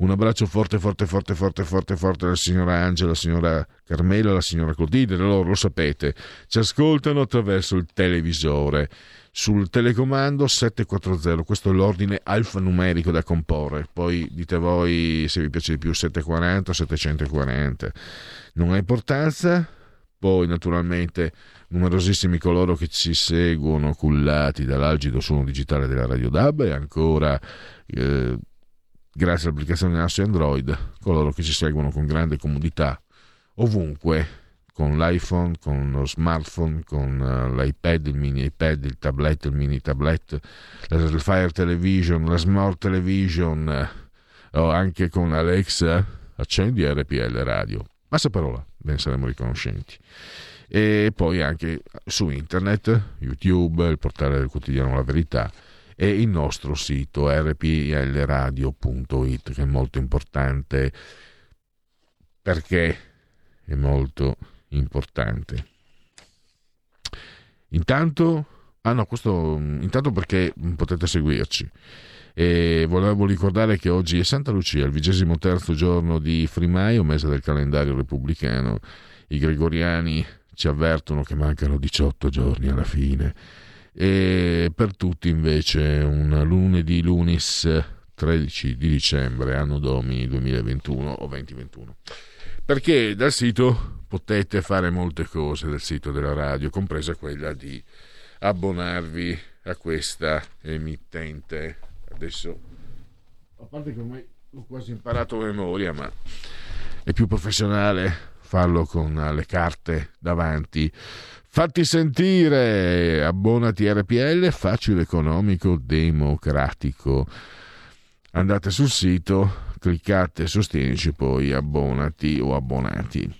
Un abbraccio forte, forte, forte, forte, forte, forte alla signora Angela, alla signora Carmela, alla signora Clotilde. Loro lo sapete, ci ascoltano attraverso il televisore. Sul telecomando 740, questo è l'ordine alfanumerico da comporre, poi dite voi se vi piace di più 740 o 740, non ha importanza, poi naturalmente numerosissimi coloro che ci seguono cullati dall'algido suono digitale della Radio DAB e ancora eh, grazie all'applicazione ASSI Android coloro che ci seguono con grande comodità ovunque con l'iPhone, con lo smartphone, con uh, l'iPad, il mini iPad, il tablet, il mini tablet, la Fire Television, la Smart Television, uh, o anche con Alexa, accendi RPL Radio. Basta parola, ben saremo riconoscenti. E poi anche su internet, YouTube, il portale del quotidiano La Verità e il nostro sito rplradio.it che è molto importante perché è molto importante. Intanto, ah no, questo intanto perché potete seguirci. E volevo ricordare che oggi è Santa Lucia, il vigesimo terzo giorno di Frimaio, mese del calendario repubblicano. I gregoriani ci avvertono che mancano 18 giorni alla fine. E per tutti invece un lunedì lunis 13 di dicembre, anno domi 2021 o 2021. Perché dal sito potete fare molte cose del sito della radio, compresa quella di abbonarvi a questa emittente. Adesso, a parte che ormai ho quasi imparato a memoria, ma è più professionale farlo con le carte davanti. Fatti sentire, abbonati RPL, facile, economico, democratico. Andate sul sito, cliccate sostienici, poi abbonati o abbonati.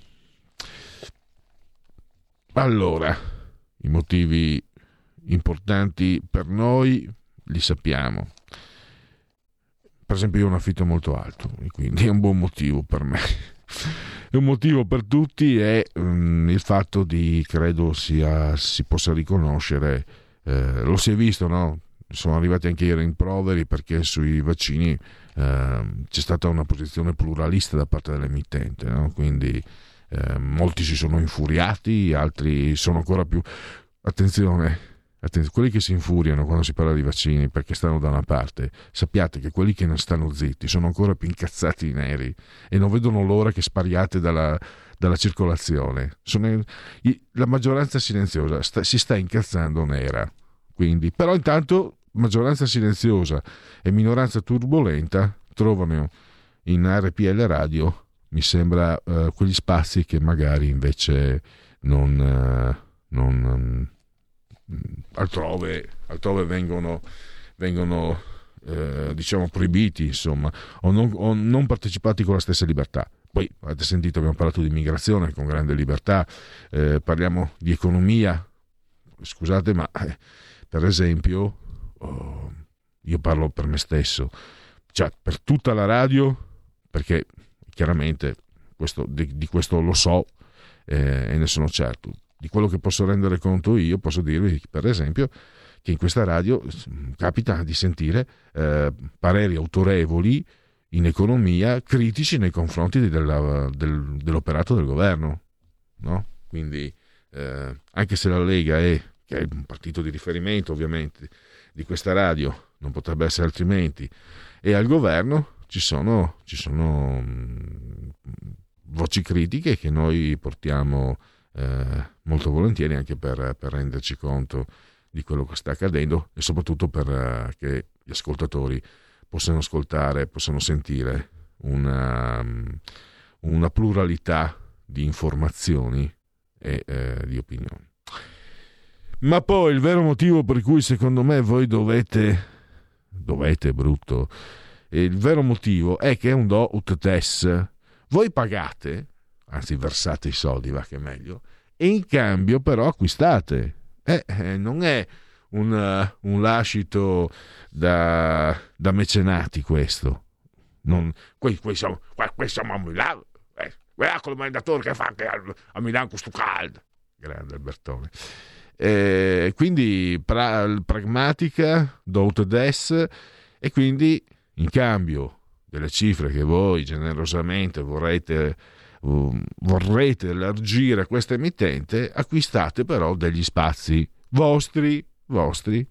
Allora, i motivi importanti per noi li sappiamo. Per esempio io ho un affitto molto alto, quindi è un buon motivo per me. Un motivo per tutti è um, il fatto di, credo sia, si possa riconoscere, eh, lo si è visto, no? sono arrivati anche i rimproveri perché sui vaccini eh, c'è stata una posizione pluralista da parte dell'emittente, no? quindi eh, molti si sono infuriati, altri sono ancora più... Attenzione, attenzione, quelli che si infuriano quando si parla di vaccini perché stanno da una parte, sappiate che quelli che non stanno zitti sono ancora più incazzati neri e non vedono l'ora che spariate dalla, dalla circolazione. Sono, la maggioranza silenziosa sta, si sta incazzando nera. Quindi, però intanto maggioranza silenziosa e minoranza turbolenta trovano in RPL radio mi sembra uh, quegli spazi che magari invece non, uh, non um, altrove, altrove, vengono, vengono uh, diciamo proibiti insomma o non, o non, partecipati con la stessa libertà. Poi avete sentito abbiamo parlato di immigrazione con grande libertà parliamo di economia. Scusate ma per esempio oh, io parlo per me stesso. Cioè per tutta la radio perché chiaramente questo, di, di, questo lo so eh, e ne sono certo. Di quello che posso rendere conto io, posso dirvi per esempio che in questa radio capita di sentire eh, pareri autorevoli in economia critici nei confronti della, del, dell'operato del governo. No? Quindi, eh, anche se la Lega è, che è un partito di riferimento ovviamente di questa radio, non potrebbe essere altrimenti, e al governo ci sono, ci sono mh, voci critiche che noi portiamo eh, molto volentieri anche per, per, renderci conto di quello che sta accadendo e soprattutto per uh, gli ascoltatori possano ascoltare, possano sentire una, una pluralità di informazioni e eh, di opinioni. Ma poi il vero motivo per cui secondo me voi dovete, dovete brutto, il vero motivo è che è un do ut des. Voi pagate, anzi versate i soldi, va che meglio, e in cambio però acquistate. Eh, eh, non è un, uh, un lascito da, da, mecenati questo. Non, qui, qui, siamo, qui, siamo a Milano. Eh, guarda il mandatore che fa anche a, a Milano questo caldo. Grande Albertone. Eh, quindi pra, pragmatica, do des e quindi in cambio delle cifre che voi generosamente vorrete, uh, vorrete elargire questa emittente, acquistate però degli spazi vostri, vostri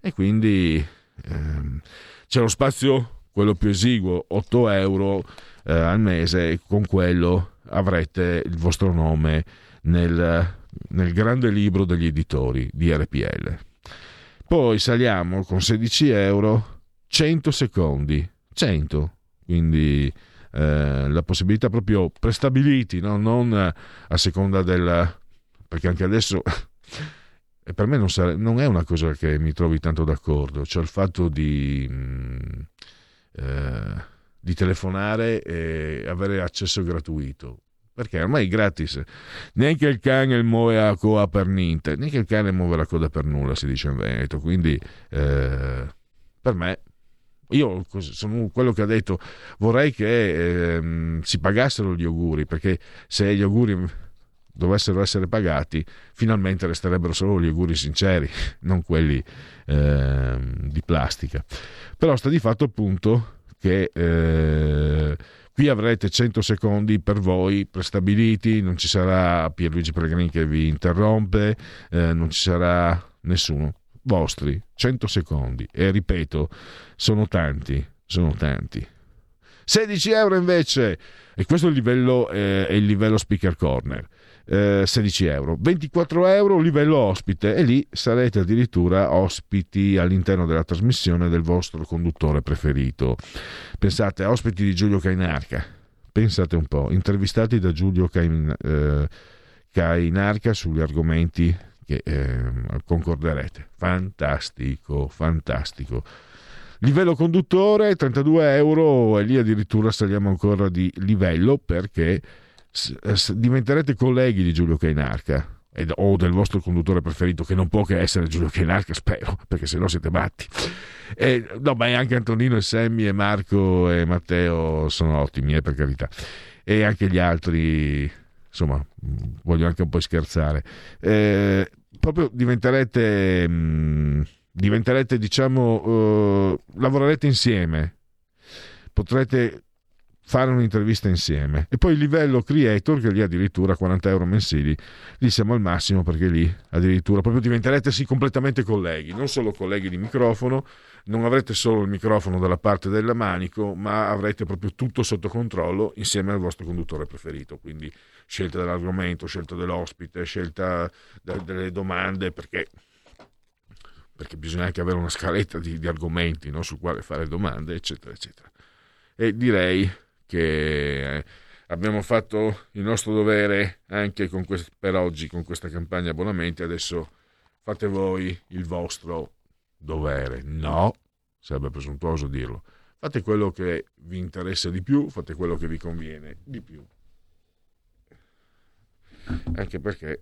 e quindi ehm, c'è lo spazio, quello più esiguo, 8 euro eh, al mese e con quello avrete il vostro nome nel, nel grande libro degli editori di RPL. Poi saliamo con 16 euro 100 secondi, 100, quindi eh, la possibilità proprio prestabiliti, no? non a seconda del... perché anche adesso e per me non, sare- non, è una cosa che mi trovi tanto d'accordo, cioè il fatto di, mh, mm, eh, di telefonare e avere accesso gratuito. Perché ormai è gratis. Neanche il cane muove la coda per niente, neanche il cane muove la coda per nulla, si dice in Veneto. Quindi eh, per me io sono quello che ha detto vorrei che eh, si pagassero gli auguri perché se gli auguri dovessero essere pagati, finalmente resterebbero solo gli auguri sinceri, non quelli eh, di plastica. Però sta di fatto appunto che eh, qui avrete 100 secondi per voi prestabiliti, non ci sarà Pierluigi Pellegrini che vi interrompe, eh, non ci sarà nessuno. Vostri 100 secondi e ripeto, sono tanti, sono tanti. 16 euro invece, e questo è il livello, eh, è il livello speaker corner eh, 16 euro. 24 euro livello ospite e lì sarete addirittura ospiti all'interno della trasmissione del vostro conduttore preferito. Pensate, ospiti di Giulio Cainarca. Pensate un po', intervistati da Giulio Cain, eh, Cainarca sugli argomenti che eh, concorderete. Fantastico, fantastico. Livello conduttore 32 euro e lì addirittura saliamo ancora di livello perché diventerete colleghi di Giulio Cainarca o del vostro conduttore preferito, che non può che essere Giulio Cainarca, spero, perché se no siete matti. E, no, ma anche Antonino e Semmi e Marco e Matteo sono ottimi, eh, per carità. E anche gli altri, insomma, voglio anche un po' scherzare. Eh, proprio diventerete, mh, mm, diventerete diciamo, uh, lavorerete insieme. Potrete fare un'intervista insieme. E poi il livello creator, che lì addirittura 40 euro mensili, lì siamo al massimo perché lì addirittura proprio diventerete sì completamente colleghi, non solo colleghi di microfono, non avrete solo il microfono dalla parte del manico, ma avrete proprio tutto sotto controllo insieme al vostro conduttore preferito. Quindi scelta dell'argomento, scelta dell'ospite, scelta de- delle domande, perché perché bisogna anche avere una scaletta di, di argomenti no, sul quale fare domande, eccetera, eccetera. E direi che eh, abbiamo fatto il nostro dovere anche quest- per oggi con questa campagna abbonamenti, adesso fate voi il vostro dovere. No, sarebbe presuntuoso dirlo. Fate quello che vi interessa di più, fate quello che vi conviene di più. Anche perché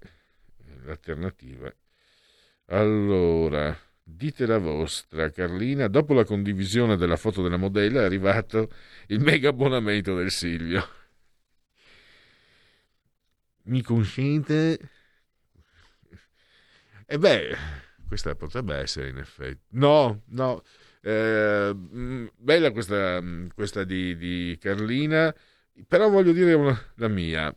l'alternativa. Allora, Dite la vostra, Carlina. Dopo la condivisione della foto della modella è arrivato il mega abbonamento del Silvio. Mi consente? E beh, questa potrebbe essere in effetti. No, no. Eh, mm, bella questa, mm, questa di, di, Carlina, però voglio dire una, la mia.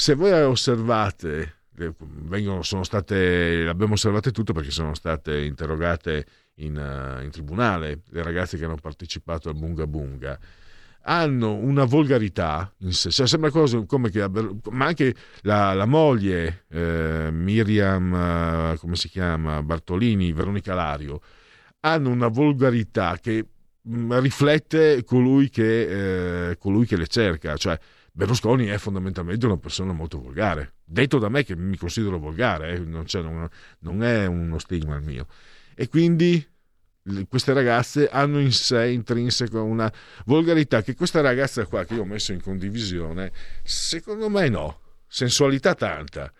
Se voi osservate, vengono, sono state, le abbiamo osservate tutte perché sono state interrogate in, uh, in tribunale le ragazze che hanno partecipato al Bunga Bunga hanno una volgarità in sé, cioè, sembra cosa come che, ma anche la, la moglie eh, Miriam, eh, come si chiama, Bartolini, Veronica Lario, hanno una volgarità che mh, mm, riflette colui che, eh, colui che le cerca, cioè Berlusconi è fondamentalmente una persona molto volgare, detto da me che mi considero volgare, eh, non, non, non è uno stigma il mio, e quindi queste ragazze hanno in sé intrinseco una volgarità che questa ragazza qua che io ho messo in condivisione, secondo me no, sensualità tanta,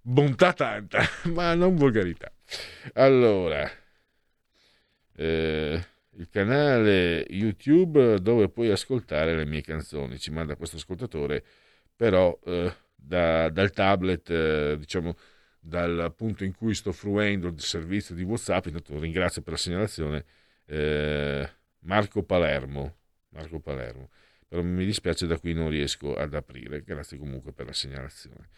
bontà tanta, ma non volgarità. Allora, eh, il canale YouTube dove puoi ascoltare le mie canzoni, ci manda questo ascoltatore, però eh, da, dal tablet, eh, diciamo dal punto in cui sto fruendo il servizio di WhatsApp, intanto ringrazio per la segnalazione, eh, Marco Palermo. Marco Palermo. Però mi dispiace da qui non riesco ad aprire, grazie comunque per la segnalazione.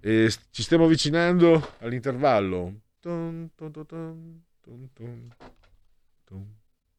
E ci stiamo avvicinando all'intervallo. Tum, tum,
tum,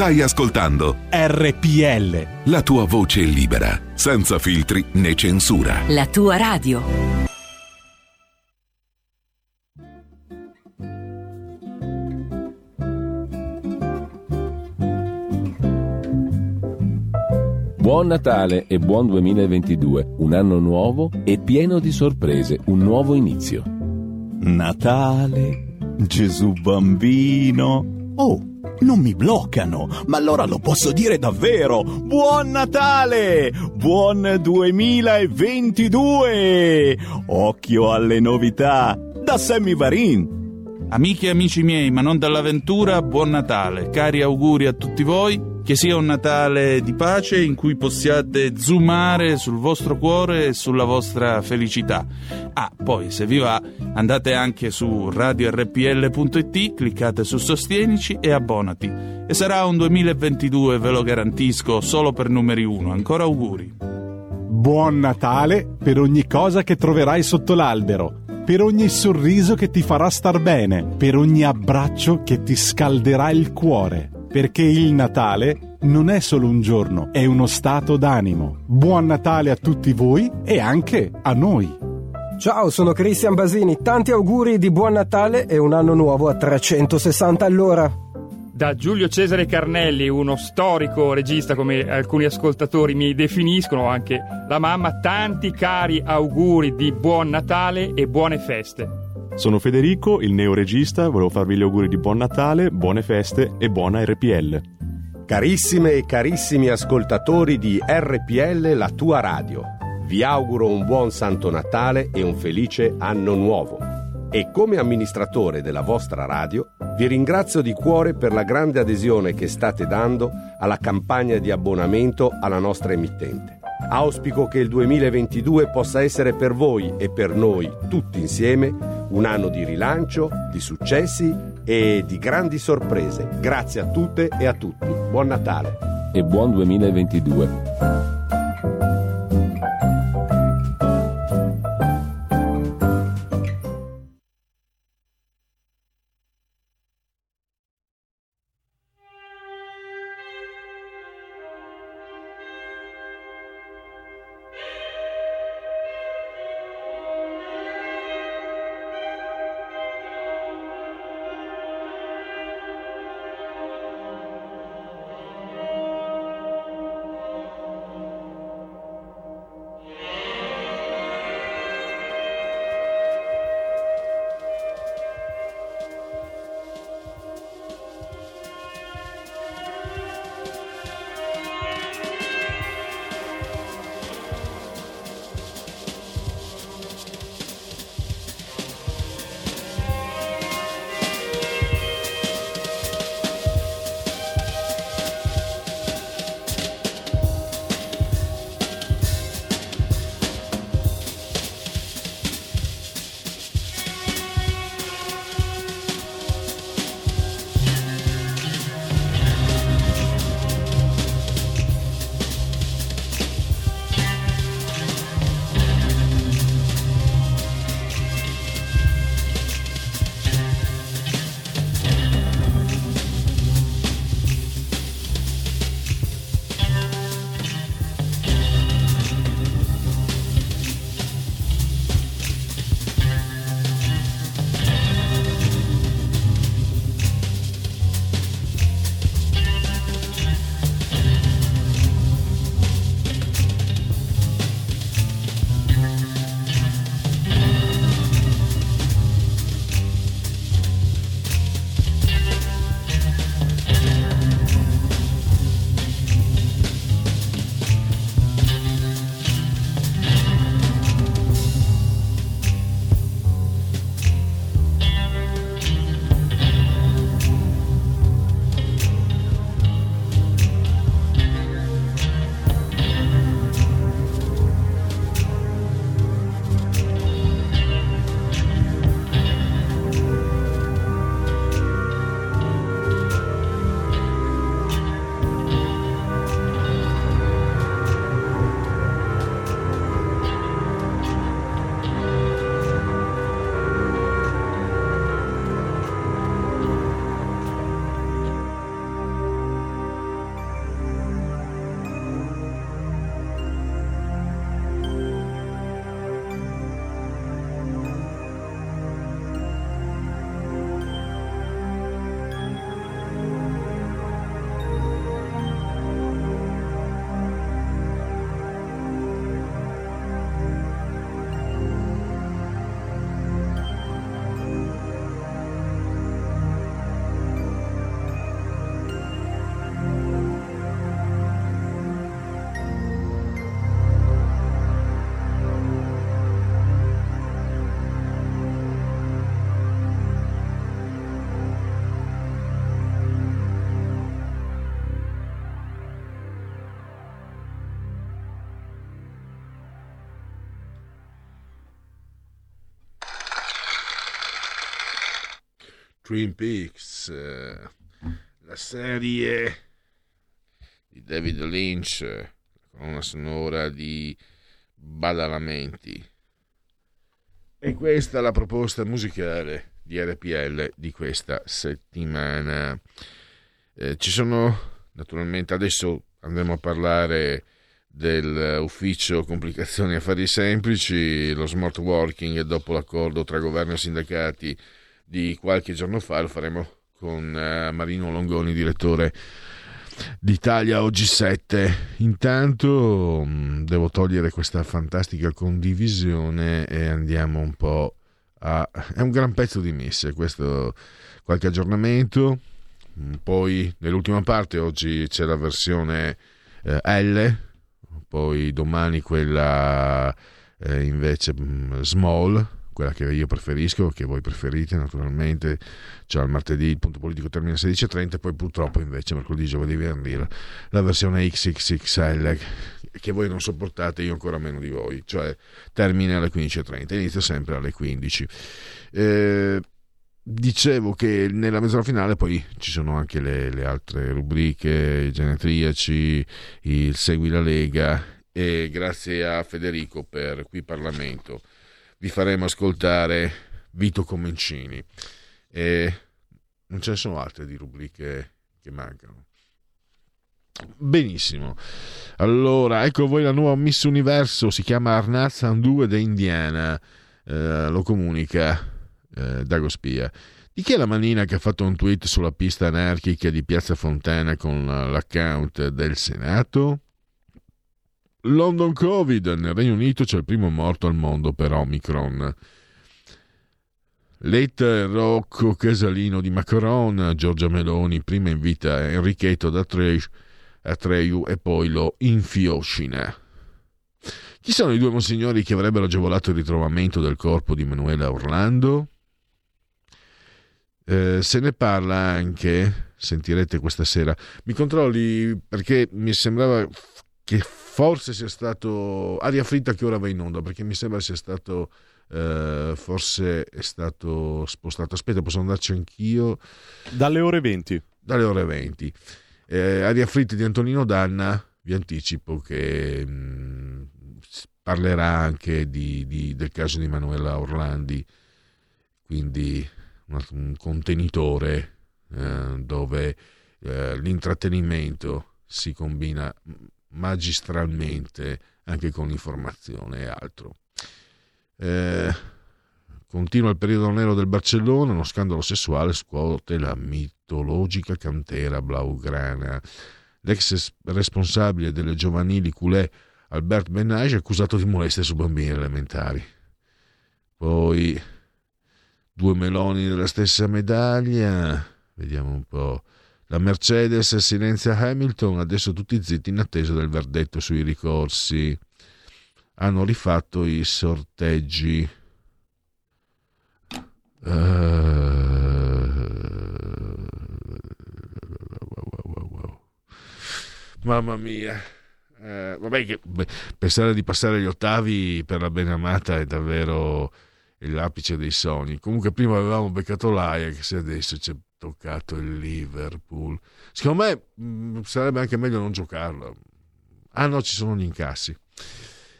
Stai ascoltando
RPL.
La tua voce libera, senza filtri né censura.
La tua radio.
Buon Natale e buon 2022, un anno nuovo e pieno di sorprese, un nuovo inizio.
Natale, Gesù bambino. Oh! Non mi bloccano, ma allora lo posso dire davvero. Buon Natale! Buon 2022! Occhio alle novità da Sammy Varin.
Amiche e amici miei, ma non dall'avventura, buon Natale. Cari auguri a tutti voi che sia un Natale di pace in cui possiate zoomare sul vostro cuore e sulla vostra felicità. Ah, poi se vi va, andate anche su radiorpl.it, cliccate su Sostienici e abbonati. E sarà un 2022, ve lo garantisco, solo per numeri uno. Ancora auguri.
Buon Natale per ogni cosa che troverai sotto l'albero per ogni sorriso che ti farà star bene, per ogni abbraccio che ti scalderà il cuore perché il Natale non è solo un giorno, è uno stato d'animo. Buon Natale a tutti voi e anche a noi.
Ciao, sono Cristian Basini, tanti auguri di buon Natale e un anno nuovo a 360 all'ora.
Da Giulio Cesare Carnelli, uno storico regista come alcuni ascoltatori mi definiscono, anche la mamma, tanti cari auguri di buon Natale e buone feste.
Sono Federico, il neoregista, volevo farvi gli auguri di buon Natale, buone feste e buona RPL.
Carissime e carissimi ascoltatori di RPL La tua radio, vi auguro un buon Santo Natale e un felice anno nuovo. E come amministratore della vostra radio, vi ringrazio di cuore per la grande adesione che state dando alla campagna di abbonamento alla nostra emittente. Auspico che il 2022 possa essere per voi e per noi tutti insieme un anno di rilancio, di successi e di grandi sorprese. Grazie a tutte e a tutti. Buon Natale.
E buon 2022.
Twin Peaks, eh, la serie di David Lynch, con una sonora di Badalamenti. E questa è la proposta musicale di RPL di questa settimana. Eh, ci sono, naturalmente, adesso andremo a parlare dell'ufficio complicazioni affari semplici, lo smart working dopo l'accordo tra governo e sindacati di qualche giorno fa, lo faremo con uh, Marino Longoni, direttore d'Italia Oggi 7. Intanto mh, devo togliere questa fantastica condivisione e andiamo un po' a... è un gran pezzo di messe, questo qualche aggiornamento, poi nell'ultima parte oggi c'è la versione eh, L, poi domani quella eh, invece mh, small, quella che io preferisco, che voi preferite naturalmente, c'è il martedì il punto politico termina alle 16.30 poi purtroppo invece mercoledì, giovedì, venerdì la versione XXXL che voi non sopportate, io ancora meno di voi, cioè termina alle 15.30, inizia sempre alle 15. Eh, dicevo che nella mezz'ora finale poi ci sono anche le, le altre rubriche, i genetriaci, il Segui la Lega e grazie a Federico per qui Parlamento vi faremo ascoltare Vito Comencini e non ce ne sono altre di rubriche che mancano. Benissimo. Allora, ecco voi la nuova Miss Universo, si chiama Arnaz Andue de Indiana, eh, lo comunica eh, Dago Spia. Di chi è la manina che ha fatto un tweet sulla pista anarchica di Piazza Fontana con l'account del Senato? London Covid, nel Regno Unito c'è il primo morto al mondo per Omicron. Letta Rocco Casalino di Macron, Giorgia Meloni prima invita Enrichetto da Atreyu e poi lo infioscina. Chi sono i due monsignori che avrebbero agevolato il ritrovamento del corpo di Manuela Orlando? Eh, se ne parla anche, sentirete questa sera. Mi controlli perché mi sembrava che forse sia stato aria fritta che ora va in onda perché mi sembra sia stato eh, forse è stato spostato. Aspetta posso andarci anch'io?
Dalle ore 20
dalle ore 20 eh, aria fritta di Antonino Danna vi anticipo che mh, parlerà anche di, di, del caso di Manuela Orlandi. Quindi un, un contenitore eh, dove eh, l'intrattenimento si combina magistralmente anche con informazione e altro. Eh, continua il periodo nero del Barcellona, uno scandalo sessuale scuote la mitologica cantera blaugrana. L'ex responsabile delle giovanili culè Albert Benage è accusato di molestia su bambini elementari. Poi due meloni della stessa medaglia, vediamo un po'. La Mercedes silenzia Hamilton, adesso tutti zitti in attesa del verdetto sui ricorsi. Hanno rifatto i sorteggi. Uh... Mamma mia. Eh, vabbè, che, beh, pensare di passare gli ottavi per la benamata è davvero l'apice dei sogni. Comunque, prima avevamo beccato l'Ajax e adesso c'è toccato il Liverpool. Secondo me mm, sarebbe anche meglio non giocarlo. Ah no, ci sono gli incassi.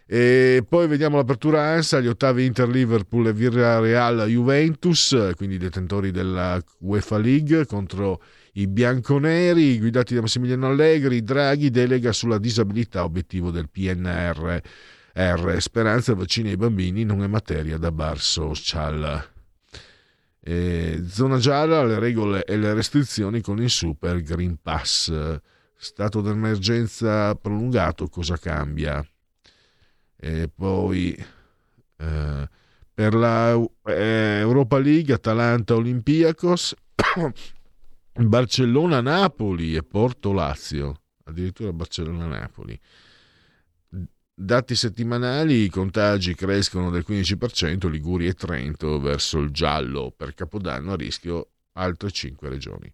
E poi vediamo l'apertura ANSA, gli ottavi Inter Liverpool e Villarreal Juventus, quindi i detentori della UEFA League contro i bianconeri, guidati da Massimiliano Allegri, Draghi delega sulla disabilità, obiettivo del PNR. R, speranza vaccini ai bambini non è materia da bar social. Eh, zona gialla, le regole e le restrizioni con il Super Green Pass. Stato d'emergenza prolungato, cosa cambia? E poi eh, per la eh, Europa League, Atalanta Olympiacos, Barcellona Napoli e Porto Lazio. Addirittura Barcellona Napoli. Dati settimanali, i contagi crescono del 15%, Liguria e Trento verso il giallo, per Capodanno a rischio altre 5 regioni.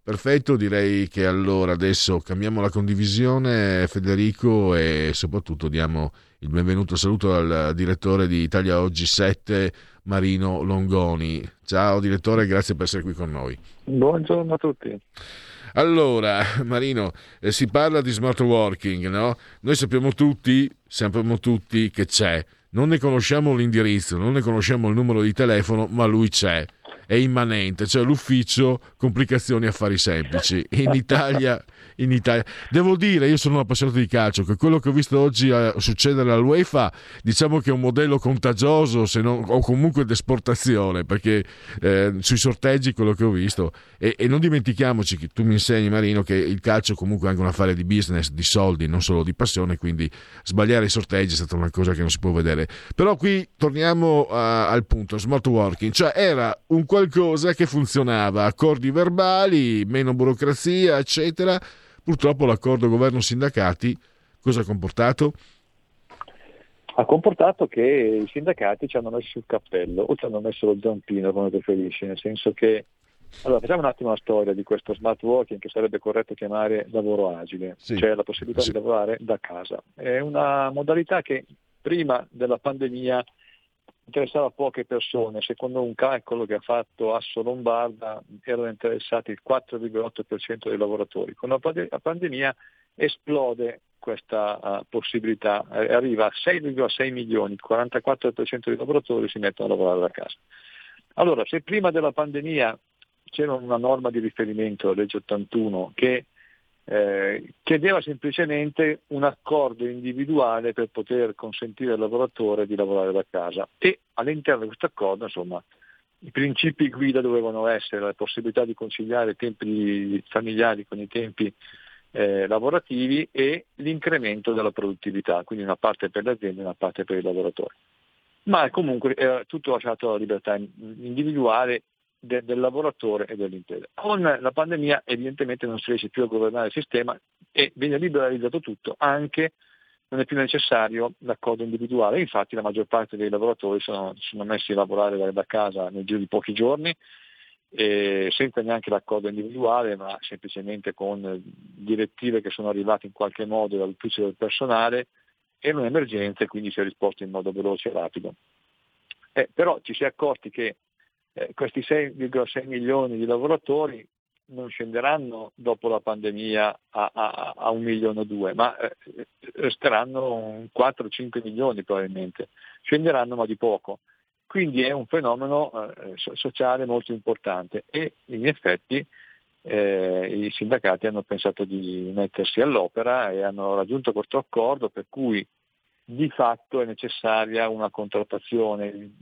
Perfetto, direi che allora adesso cambiamo la condivisione Federico e soprattutto diamo il benvenuto saluto al direttore di Italia Oggi 7 Marino Longoni. Ciao direttore, grazie per essere qui con noi.
Buongiorno a tutti.
Allora, Marino, eh, si parla di smart working, no? Noi sappiamo tutti, sappiamo tutti che c'è. Non ne conosciamo l'indirizzo, non ne conosciamo il numero di telefono, ma lui c'è è immanente, cioè l'ufficio complicazioni affari semplici. In Italia, in Italia, devo dire, io sono un appassionato di calcio, che quello che ho visto oggi eh, succedere all'UEFA, diciamo che è un modello contagioso non, o comunque d'esportazione, perché eh, sui sorteggi quello che ho visto, e, e, non dimentichiamoci che tu mi insegni Marino che il calcio comunque è anche un affare di business, di soldi, non solo di passione, quindi sbagliare i sorteggi è stata una cosa che non si può vedere. Però qui torniamo a, al punto, smart working, cioè era un qualcosa che funzionava, accordi verbali, meno burocrazia, eccetera. Purtroppo l'accordo governo-sindacati cosa ha comportato?
Ha comportato che i sindacati ci hanno messo il cappello o ci hanno messo lo zampino come preferisci, nel senso che allora, facciamo un attimo la storia di questo smart working che sarebbe corretto chiamare lavoro agile, sì. cioè la possibilità sì. di lavorare da casa. È una modalità che prima della pandemia interessava poche persone, secondo un calcolo che ha fatto Asso Lombarda erano interessati il 4,8% dei lavoratori. Con la pandemia esplode questa uh, possibilità, arriva a 6,6 milioni, il 44% dei lavoratori si mettono a lavorare da casa. Allora, se prima della pandemia c'era una norma di riferimento, la legge 81, che eh, chiedeva semplicemente un accordo individuale per poter consentire al lavoratore di lavorare da casa e all'interno di questo accordo insomma, i principi guida dovevano essere la possibilità di conciliare i tempi familiari con i tempi eh, lavorativi e l'incremento della produttività, quindi una parte per le aziende e una parte per i lavoratori. Ma comunque era tutto lasciato alla libertà individuale de, del lavoratore e dell'impresa. Con la pandemia evidentemente non si riesce più a governare il sistema e viene liberalizzato tutto, anche non è più necessario l'accordo individuale. Infatti la maggior parte dei lavoratori sono, sono messi a lavorare da, casa nel giro di pochi giorni, senza neanche l'accordo individuale, ma semplicemente con direttive che sono arrivate in qualche modo dall'ufficio del personale, era un'emergenza e quindi si è risposto in modo veloce e rapido. Eh, però ci si è accorti che eh, questi 6,6 milioni di lavoratori non scenderanno dopo la pandemia a, a, a un milione o due, ma eh, resteranno 4-5 milioni probabilmente, scenderanno ma di poco. Quindi è un fenomeno eh, sociale molto importante e in effetti eh, i sindacati hanno pensato di mettersi all'opera e hanno raggiunto questo accordo per cui di fatto è necessaria una contrattazione.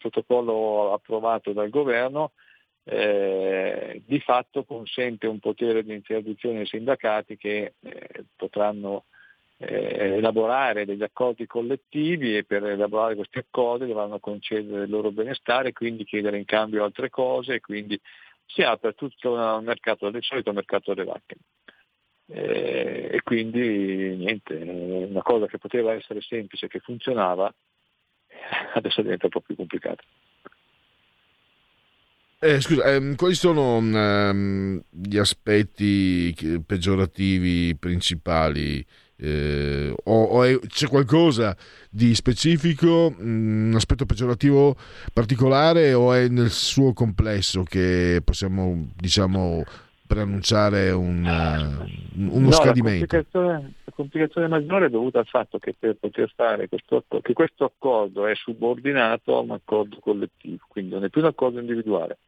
Protocollo approvato dal governo eh, di fatto consente un potere di interdizione ai sindacati che eh, potranno eh, elaborare degli accordi collettivi e per elaborare questi accordi dovranno concedere il loro benestare e quindi chiedere in cambio altre cose e quindi si apre tutto un mercato del solito mercato delle macchine. Eh, e quindi niente, una cosa che poteva essere semplice, che funzionava, adesso diventa un po' più complicata.
Eh, scusa, ehm, quali sono ehm, gli aspetti peggiorativi principali? Eh, o, o è, c'è qualcosa di specifico, mm, un aspetto peggiorativo particolare o è nel suo complesso che possiamo diciamo preannunciare un, uh, uno no, scadimento?
La complicazione, la complicazione, maggiore è dovuta al fatto che per poter fare questo, che questo accordo è subordinato a un accordo collettivo, quindi non è più un accordo individuale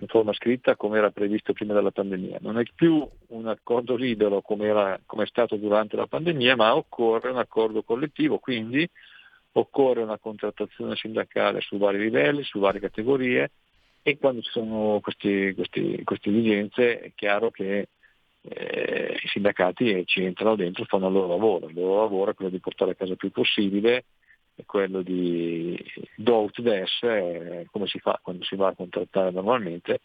in forma scritta come era previsto prima della pandemia, non è più un accordo libero come, era, come è stato durante la pandemia, ma occorre un accordo collettivo, quindi occorre una contrattazione sindacale su vari livelli, su varie categorie, e quando ci sono queste esigenze è chiaro che eh, i sindacati ci entrano dentro e fanno il loro lavoro. Il loro lavoro è quello di portare a casa il più possibile, è quello di do out des, eh, come si fa quando si va a contrattare normalmente,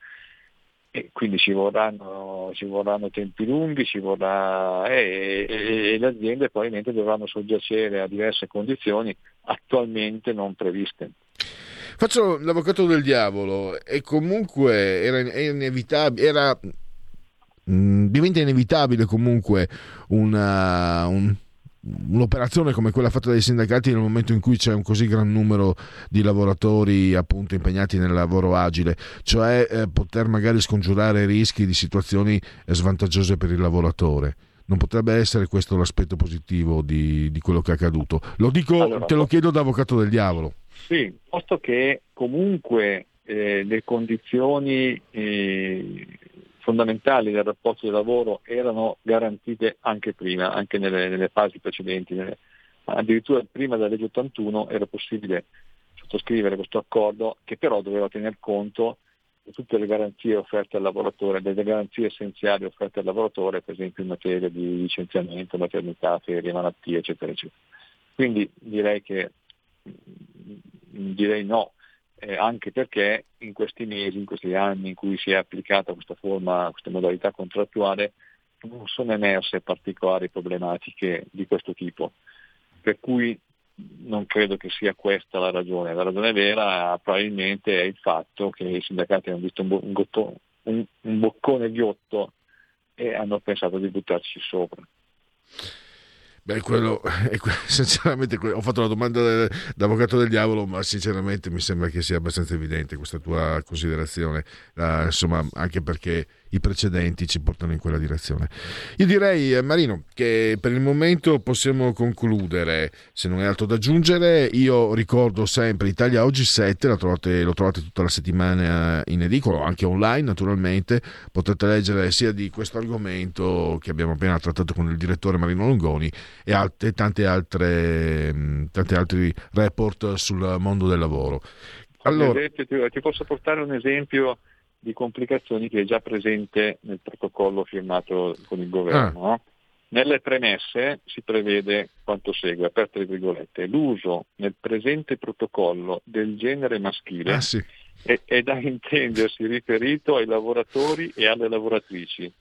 e quindi ci vorranno, ci vorranno tempi lunghi, ci vorrà, e, e, e, le aziende probabilmente dovranno soggiacere a diverse condizioni attualmente non previste.
Faccio l'avvocato del diavolo e comunque era, inevitabile, era mh, diventa inevitabile comunque una, un, un'operazione come quella fatta dai sindacati nel momento in cui c'è un così gran numero di lavoratori appunto impegnati nel lavoro agile, cioè eh, poter magari scongiurare rischi di situazioni eh, svantaggiose per il lavoratore. Non potrebbe essere questo l'aspetto positivo di, di quello che è accaduto. Lo dico,
Allora,
te lo chiedo da avvocato del diavolo.
Sì, posto che comunque eh, le condizioni eh, fondamentali del rapporto di lavoro erano garantite anche prima, anche nelle, nelle fasi precedenti. nelle- addirittura prima della legge 81 era possibile sottoscrivere questo accordo che però doveva tener conto di tutte le garanzie offerte al lavoratore, delle garanzie essenziali offerte al lavoratore, per esempio in materia di licenziamento, maternità, ferie, malattie, eccetera, eccetera. Quindi direi che direi no, eh, anche perché in questi mesi, in questi anni in cui si è applicata questa forma, questa modalità contrattuale, non sono emerse particolari problematiche di questo tipo. Per cui non credo che sia questa la ragione. La ragione vera probabilmente è il fatto che i sindacati hanno visto un, bo- un gotto- un- un boccone ghiotto e hanno pensato di buttarci sopra.
Beh, quello, sinceramente, ho fatto la domanda d'avvocato del diavolo, ma sinceramente mi sembra che sia abbastanza evidente questa tua considerazione, Ah, insomma, anche perché i precedenti ci portano in quella direzione. Io direi, eh, Marino, che per il momento possiamo concludere, se non hai altro da aggiungere. Io ricordo sempre Italia Oggi 7, la trovate, lo trovate tutta la settimana in edicola, anche online naturalmente. Potrete leggere sia di questo argomento che abbiamo appena trattato con il direttore Marino Longoni e altre- tante altre, mh, tanti altri report sul mondo del lavoro. Allora,
esempio, ti, ti posso portare un esempio di complicazioni che è già presente nel protocollo firmato con il governo. no? Nelle premesse si prevede quanto segue, aperte virgolette, l'uso nel presente protocollo del genere maschile
ah, sì.
è, è da intendersi riferito ai lavoratori e alle lavoratrici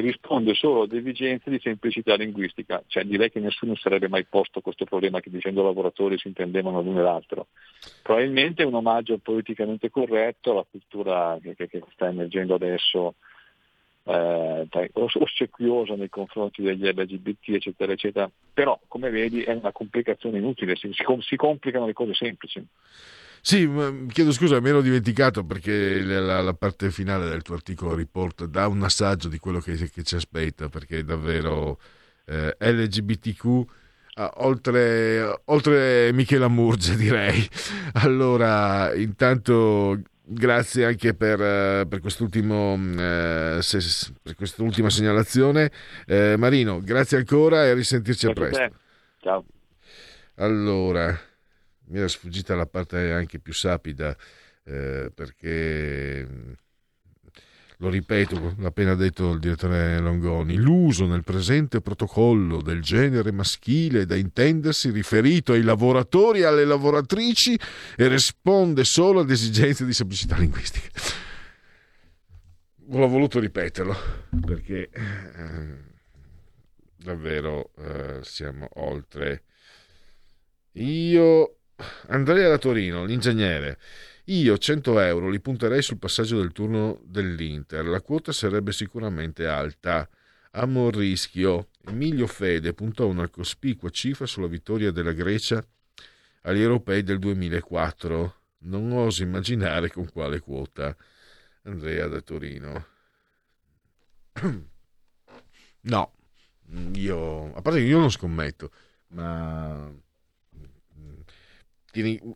risponde solo ad esigenze di semplicità linguistica, cioè direi che nessuno sarebbe mai posto questo problema che dicendo lavoratori si intendevano l'uno e l'altro. Probabilmente è un omaggio politicamente corretto alla cultura che, che- che sta emergendo adesso, eh, ossequiosa nei confronti degli LGBT, eccetera, eccetera, però come vedi è una complicazione inutile, si, si si complicano le cose semplici.
Sì, ma chiedo scusa, mi ero dimenticato perché la, la parte finale del tuo articolo riporta, dà un assaggio di quello che, che ci aspetta, perché è davvero eh, LGBTQ, ah, oltre, oltre Michela Murge direi. Allora, intanto grazie anche per, eh, per, quest'ultimo, eh, se- per quest'ultima segnalazione. Eh, Marino, grazie ancora e a risentirci a presto.
Ciao.
Allora, mi era sfuggita la parte anche più sapida eh, perché lo ripeto, l'ha appena detto il direttore Longoni, l'uso nel presente protocollo del genere maschile da intendersi riferito ai lavoratori e alle lavoratrici e risponde solo ad esigenze di semplicità linguistica. L'ho voluto ripeterlo perché eh, davvero eh, siamo oltre. Io, Andrea da Torino, l'ingegnere, io 100 euro li punterei sul passaggio del turno dell'Inter. La quota sarebbe sicuramente alta. Amo il rischio. Emilio Fede puntò una cospicua cifra sulla vittoria della Grecia agli europei del 2004. Non oso immaginare con quale quota. Andrea da Torino. No, io, a parte che io non scommetto, ma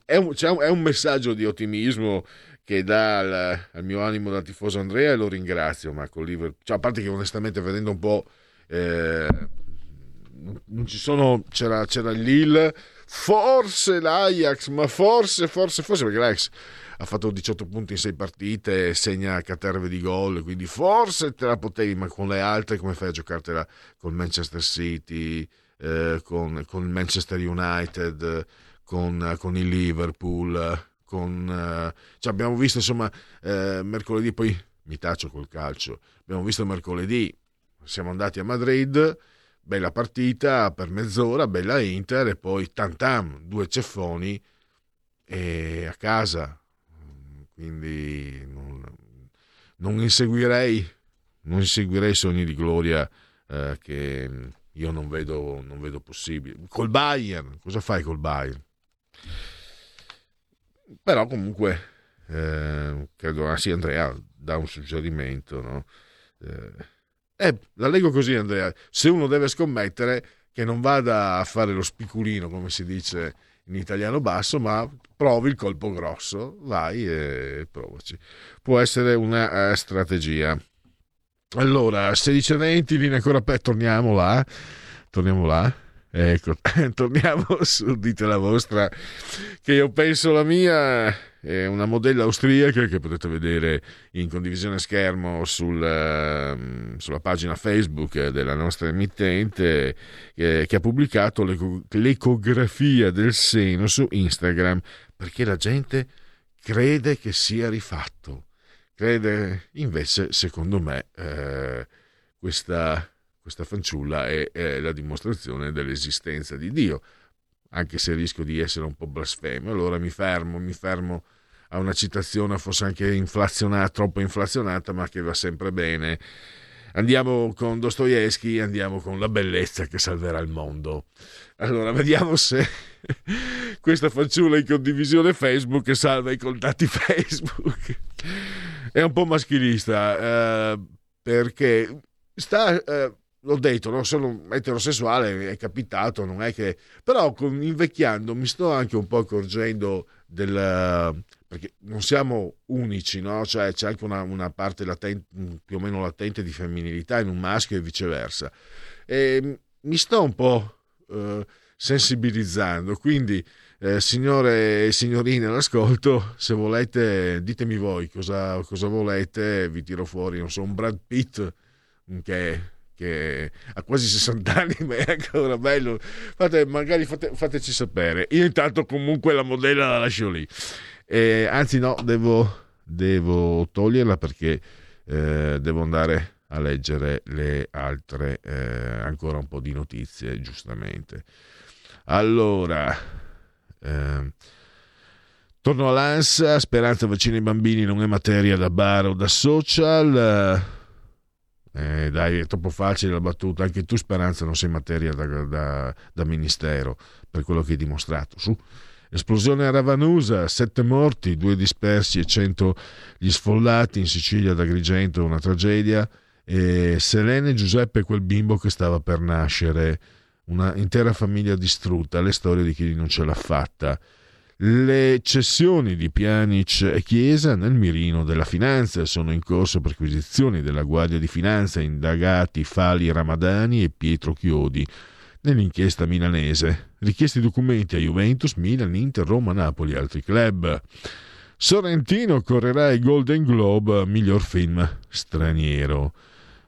è un, un- è un messaggio di ottimismo che dà al, al mio animo da tifoso Andrea e lo ringrazio, ma con Liverpool, cioè, a parte che onestamente vedendo un po' eh, non- ci sono, c'era, c'era il forse l'Ajax, ma forse, forse, forse perché l'Ajax ha fatto 18 punti in 6 partite, segna caterve di gol, quindi forse te la potevi, ma con le altre come fai a giocartela con Manchester City, eh, con, con Manchester United, con, con il Liverpool, con, eh, cioè abbiamo visto insomma eh, mercoledì, poi mi taccio col calcio, abbiamo visto mercoledì, siamo andati a Madrid, bella partita per mezz'ora, bella Inter e poi tam tam, due ceffoni e a casa, quindi non, non inseguirei non inseguirei sogni di gloria eh, che io non vedo, non vedo possibile. Col Bayern, cosa fai col Bayern? Però comunque eh, credo, ah sì Andrea dà un suggerimento, no? Eh, eh, la leggo così Andrea, se uno deve scommettere che non vada a fare lo spiculino come si dice in italiano basso, ma provi il colpo grosso, vai e provaci. Può essere una uh, strategia. Allora, 16.20, linea ancora torniamo là, torniamo là. Ecco, torniamo su Dite la vostra, che io penso la mia è una modella austriaca che potete vedere in condivisione schermo sul, uh, sulla pagina Facebook della nostra emittente eh, che ha pubblicato l'eco- l'ecografia del seno su Instagram perché la gente crede che sia rifatto. Crede invece, secondo me, eh, questa, questa fanciulla è, è la dimostrazione dell'esistenza di Dio anche se rischio di essere un po' blasfemo. Allora mi fermo, mi fermo a una citazione forse anche inflazionata, troppo inflazionata, ma che va sempre bene. Andiamo con Dostoevsky, andiamo con la bellezza che salverà il mondo. Allora, vediamo se questa fanciulla in condivisione Facebook salva i contatti Facebook. È un po' maschilista eh, perché sta eh, l'ho detto, non sono eterosessuale, è capitato, non è che... Però con, invecchiando mi sto anche un po' accorgendo del... perché non siamo unici, no? Cioè c'è anche una, una parte latente, più o meno latente di femminilità in un maschio e viceversa. E mi sto un po' eh, sensibilizzando, quindi... Eh, signore e signorine all'ascolto, se volete ditemi voi cosa, cosa volete, vi tiro fuori, non so, un Brad Pitt che che ha quasi 60 anni ma è ancora bello fate, magari fate, fateci sapere. Io intanto comunque la modella la lascio lì. Eh, anzi no devo, devo, toglierla perché eh, devo andare a leggere le altre eh, ancora un po' di notizie giustamente. Allora ehm, torno all'ANSA speranza vaccini ai bambini non è materia da bar o da social. eh, dai, è troppo facile la battuta. Anche tu, Speranza, non sei materia da, da, da ministero per quello che hai dimostrato. Su. Esplosione a Ravanusa, sette morti, due dispersi e cento gli sfollati in Sicilia da Agrigento, una tragedia. E Selene Giuseppe, quel bimbo che stava per nascere, una intera famiglia distrutta, le storie di chi non ce l'ha fatta le cessioni di Pianic e Chiesa nel mirino della finanza sono in corso perquisizioni della Guardia di Finanza indagati Fali Ramadani e Pietro Chiodi nell'inchiesta milanese. Richiesti documenti a Juventus, Milan, Inter, Roma, Napoli e altri club. Sorrentino correrà il Golden Globe miglior film straniero.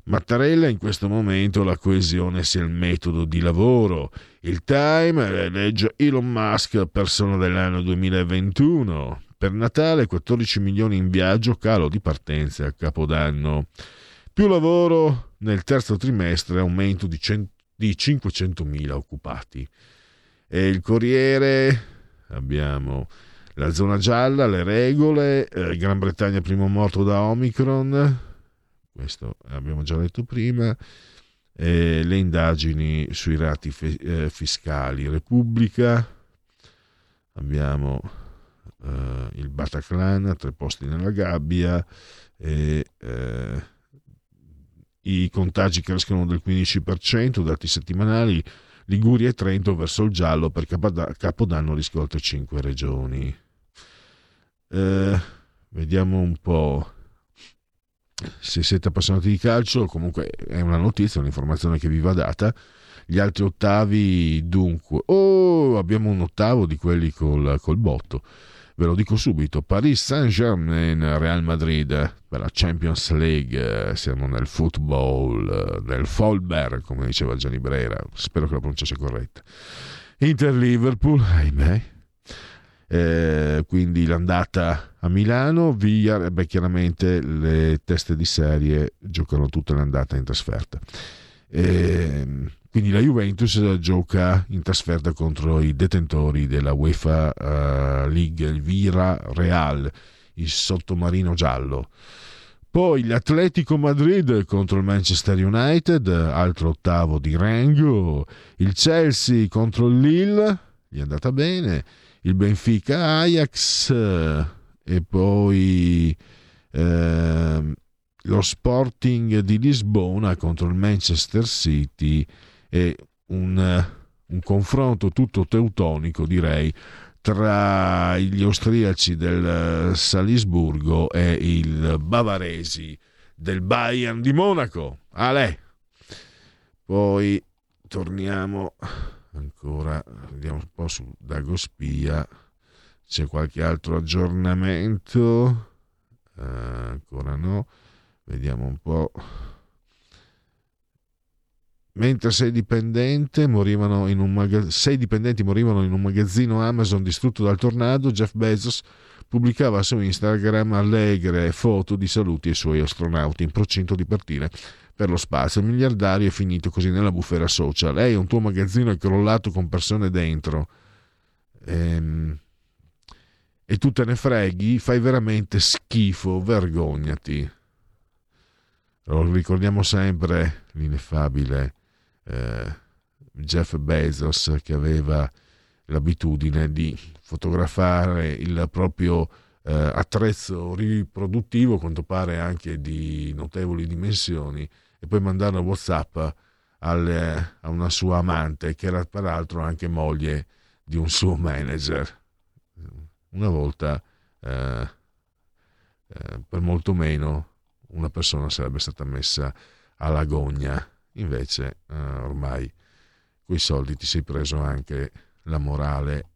Mattarella in questo momento la coesione sia il metodo di lavoro. Il Time legge Elon Musk persona dell'anno 2021. Per Natale 14 milioni in viaggio, calo di partenze a Capodanno. Più lavoro nel terzo trimestre, aumento di, cent- di 500.000 occupati. E il Corriere abbiamo la zona gialla, le regole, eh, Gran Bretagna primo morto da Omicron, questo abbiamo già detto prima, eh, le indagini sui rati fe- eh, fiscali, Repubblica, abbiamo eh, il Bataclan, tre posti nella gabbia, e, eh, i contagi crescono del 15%, dati settimanali, Liguria e Trento verso il giallo per Capodanno riscolte 5 regioni. Eh, vediamo un po' se siete appassionati di calcio, comunque è una notizia, un'informazione che vi va data. Gli altri ottavi, dunque, oh, abbiamo un ottavo di quelli col, col botto. Ve lo dico subito: Paris Saint-Germain, Real Madrid per la Champions League. Siamo nel football, nel Folberg, come diceva Gianni Brera. Spero che la pronuncia sia corretta. Inter Liverpool, ahimè, eh, quindi l'andata a Milano, via, beh, chiaramente le teste di serie giocano tutte l'andata in trasferta. Eh, quindi la Juventus gioca in trasferta contro i detentori della UEFA uh, League, il Vira Real, il sottomarino giallo. Poi l'Atletico Madrid contro il Manchester United, altro ottavo di rango. Il Chelsea contro il Lille, gli è andata bene. Il Benfica Ajax e poi eh, lo Sporting di Lisbona contro il Manchester City e un, un confronto tutto teutonico direi tra gli austriaci del Salisburgo e i bavaresi del Bayern di Monaco. Ale. Poi torniamo ancora, vediamo un po' su Dagospia. C'è qualche altro aggiornamento? Uh, ancora no. Vediamo un po'. Mentre sei, dipendente maga- sei dipendenti morivano in un magazzino Amazon distrutto dal tornado, Jeff Bezos pubblicava su Instagram allegre foto di saluti ai suoi astronauti in procinto di partire per lo spazio. Il miliardario è finito così nella bufera social. Ehi, un tuo magazzino è crollato con persone dentro. Ehm, e tu te ne freghi, fai veramente schifo, vergognati. Lo ricordiamo sempre l'ineffabile eh, Jeff Bezos che aveva l'abitudine di fotografare il proprio eh, attrezzo riproduttivo, quanto pare anche di notevoli dimensioni, e poi mandarlo a WhatsApp alle, a una sua amante, che era peraltro anche moglie di un suo manager. Una volta, eh, eh, per molto meno, una persona sarebbe stata messa alla gogna Invece eh, ormai quei soldi ti sei preso anche la morale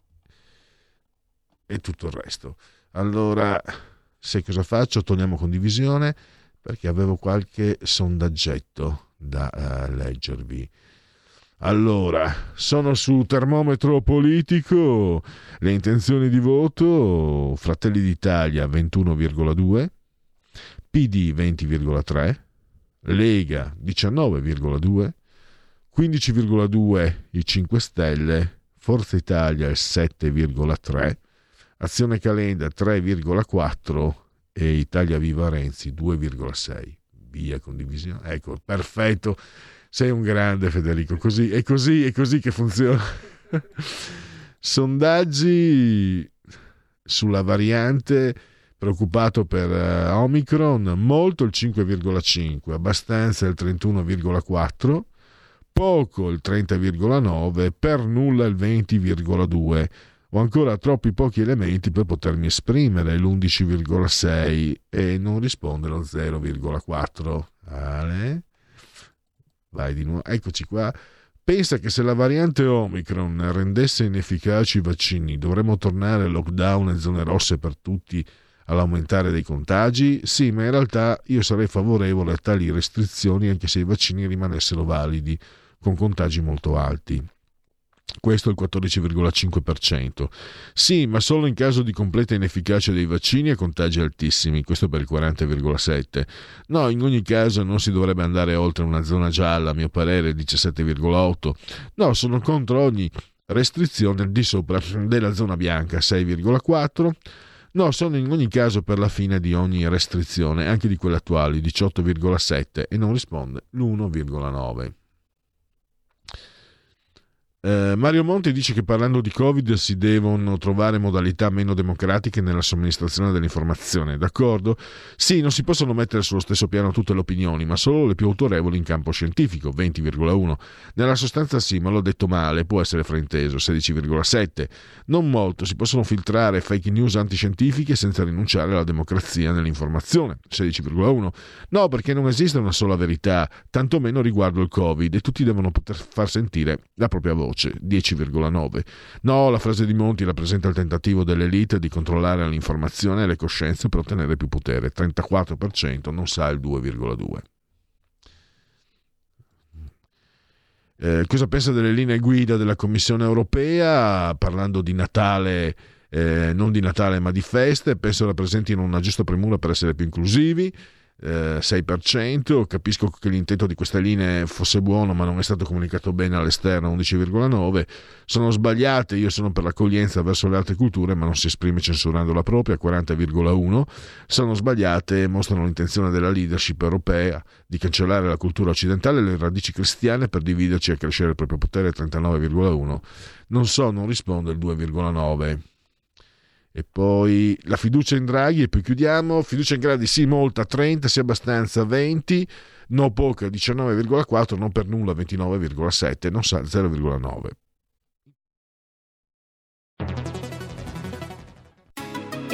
e tutto il resto. Allora, sai cosa faccio? Togliamo condivisione perché avevo qualche sondaggetto da uh, leggervi. Allora, sono su termometro politico, le intenzioni di voto, Fratelli d'Italia 21,2, PD 20,3, Lega 19,2, 15,2 i 5 Stelle, Forza Italia il 7,3, Azione Calenda 3,4 e Italia Viva Renzi 2,6. Via condivisione. Ecco, perfetto. Sei un grande Federico, così, è così, è così che funziona. Sondaggi sulla variante preoccupato per uh, Omicron, molto il 5,5, abbastanza il 31,4, poco il 30,9, per nulla il 20,2. Ho ancora troppi pochi elementi per potermi esprimere, l'11,6 e non risponde lo 0,4. Vale. Vai di nuovo, eccoci qua. Pensa che se la variante Omicron rendesse inefficaci i vaccini, dovremmo tornare al lockdown e zone rosse per tutti all'aumentare dei contagi? Sì, ma in realtà io sarei favorevole a tali restrizioni anche se i vaccini rimanessero validi, con contagi molto alti. Questo è il 14,5%. Sì, ma solo in caso di completa inefficacia dei vaccini e contagi altissimi, questo per il 40,7%. No, in ogni caso non si dovrebbe andare oltre una zona gialla, a mio parere, 17,8%. No, sono contro ogni restrizione di sopra della zona bianca, 6,4%. No, sono in ogni caso per la fine di ogni restrizione, anche di quelle attuali, 18,7 e non risponde l'1,9. Eh, Mario Monti dice che parlando di Covid si devono trovare modalità meno democratiche nella somministrazione dell'informazione, d'accordo? Sì, non si possono mettere sullo stesso piano tutte le opinioni, ma solo le più autorevoli in campo scientifico, 20,1. Nella sostanza sì, ma l'ho detto male, può essere frainteso, 16,7. Non molto, si possono filtrare fake news antiscientifiche senza rinunciare alla democrazia nell'informazione, 16,1. No, perché non esiste una sola verità, tantomeno riguardo il Covid, e tutti devono poter far sentire la propria voce voce, 10,9. No, la frase di Monti rappresenta il tentativo dell'elite di controllare l'informazione e le coscienze per ottenere più potere, 34%, non sa il 2,2. Eh, cosa pensa delle linee guida della Commissione europea? Parlando di Natale, eh, non di Natale ma di feste, penso rappresentino una giusta premura per essere più inclusivi. Eh, 6%, capisco che l'intento di queste linee fosse buono ma non è stato comunicato bene all'esterno 11,9%, sono sbagliate, io sono per l'accoglienza verso le altre culture ma non si esprime censurando la propria 40,1%, sono sbagliate, mostrano l'intenzione della leadership europea di cancellare la cultura occidentale e le radici cristiane per dividerci e crescere il proprio potere 39,1%, non so, non risponde il 2,9%. E poi la fiducia in Draghi e poi chiudiamo. Fiducia in Draghi sì, molta 30, sì abbastanza 20, no poca 19,4, non per nulla 29,7, non sa 0,9.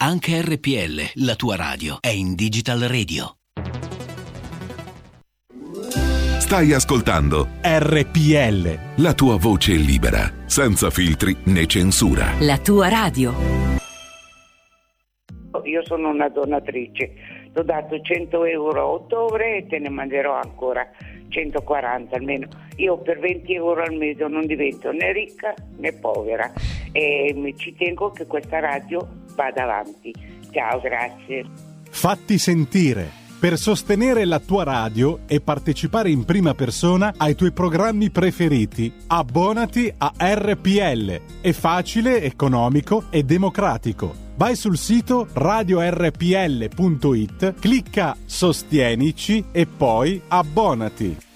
Anche RPL, la tua radio, è in Digital Radio.
Stai ascoltando
RPL.
la tua voce libera, senza filtri né censura.
La tua radio.
Io sono una donatrice, ti ho dato 100 euro a ottobre e te ne manderò ancora 140 almeno. Io per 20 euro al mese non divento né ricca né povera e ci tengo che questa radio vada avanti. Ciao, grazie.
Fatti sentire. Per sostenere la tua radio e partecipare in prima persona ai tuoi programmi preferiti, abbonati a RPL. È facile, economico e democratico. Vai sul sito radiorpl.it, clicca Sostienici e poi abbonati.